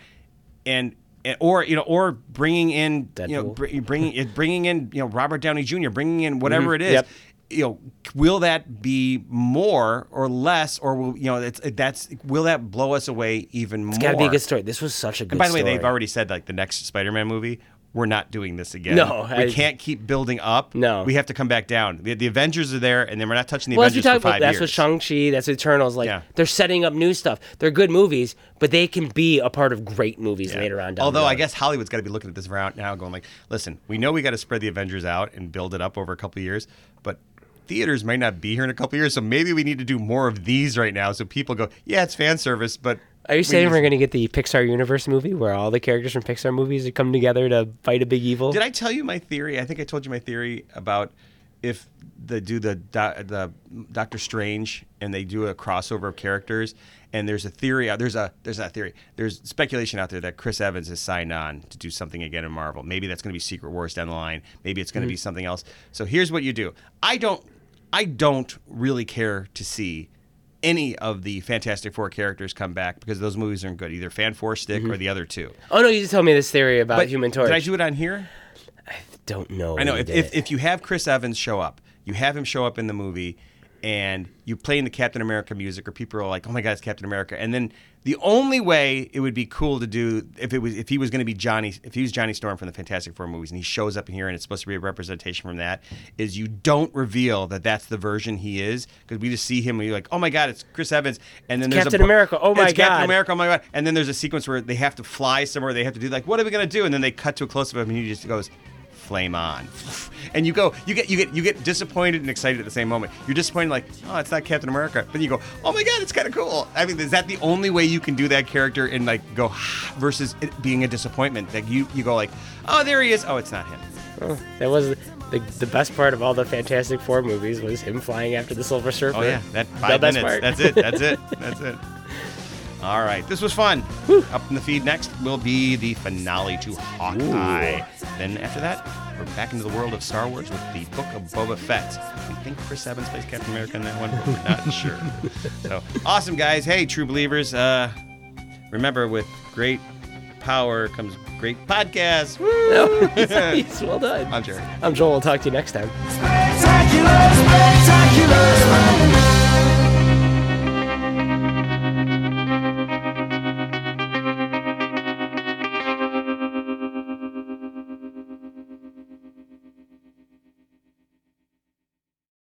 and or you know, or bringing in you know, br- bringing bringing in you know Robert Downey Jr., bringing in whatever it is. Mm-hmm. Yep. You know, will that be more or less, or will you know it's that's will that blow us away even more? It's got to be a good story. This was such a good. And by the way, story. they've already said like the next Spider-Man movie, we're not doing this again. No, we I- can't keep building up. No. we have to come back down. The, the Avengers are there, and then we're not touching the Well, Avengers for five about. That's years. what Shang Chi. That's Eternals. Like Yeah. they're setting up new stuff. They're good movies, but they can be a part of great movies later on. Down Although I guess Hollywood's got to be looking at this round now, going like, listen, we know we got to spread the Avengers out and build it up over a couple of years, but theaters might not be here in a couple years, so maybe we need to do more of these right now, so people go, yeah, it's fan service, but Are you saying we're going to get the Pixar Universe movie where all the characters from Pixar movies come together to fight a big evil? Did I tell you my theory? I think I told you my theory about if they do the the Doctor Strange and they do a crossover of characters, and there's a theory. out There's a there's not a theory. There's speculation out there that Chris Evans has signed on to do something again in Marvel. Maybe that's going to be Secret Wars down the line. Maybe it's going to be mm-hmm. something else. So here's what you do. I don't I don't really care to see any of the Fantastic Four characters come back because those movies aren't good. Either Fan Four Stick mm-hmm. or the other two. oh no, you just told me this theory about But Human Torch. did I do it on here? I don't know. I know if, if, if you have Chris Evans show up, you have him show up in the movie, and you play in the Captain America music, or people are like, "Oh my God, it's Captain America!" And then the only way it would be cool to do if it was if he was going to be Johnny, if he was Johnny Storm from the Fantastic Four movies, and he shows up in here, and it's supposed to be a representation from that, is you don't reveal that that's the version he is because we just see him and you're like, "Oh my God, it's Chris Evans!" And then there's Captain a, America. Oh my it's Captain America. Oh my God! And then there's a sequence where they have to fly somewhere. They have to do like, "What are we going to do?" And then they cut to a close up of him, and he just goes flame on. And you go you get you get you get disappointed and excited at the same moment. You're disappointed like oh it's not captain america. But you go oh my god it's kind of cool. I mean is that the only way you can do that character and like go versus it being a disappointment? That you you go like oh there he is. Oh it's not him. Oh, that was the, the best part of all the Fantastic Four movies was him flying after the Silver Surfer. oh yeah that five minutes. that's it that's it that's it all right this was fun up in the feed next will be the finale to hawkeye then after that we're back into the world of Star Wars with the Book of Boba Fett. We think Chris Evans plays Captain America in that one, but we're not sure. So awesome, guys! Hey, true believers. Uh, remember, with great power comes great podcasts. Woo! Yes, well done. I'm Jerry. I'm Joel. We'll talk to you next time. Spectacular, spectacular.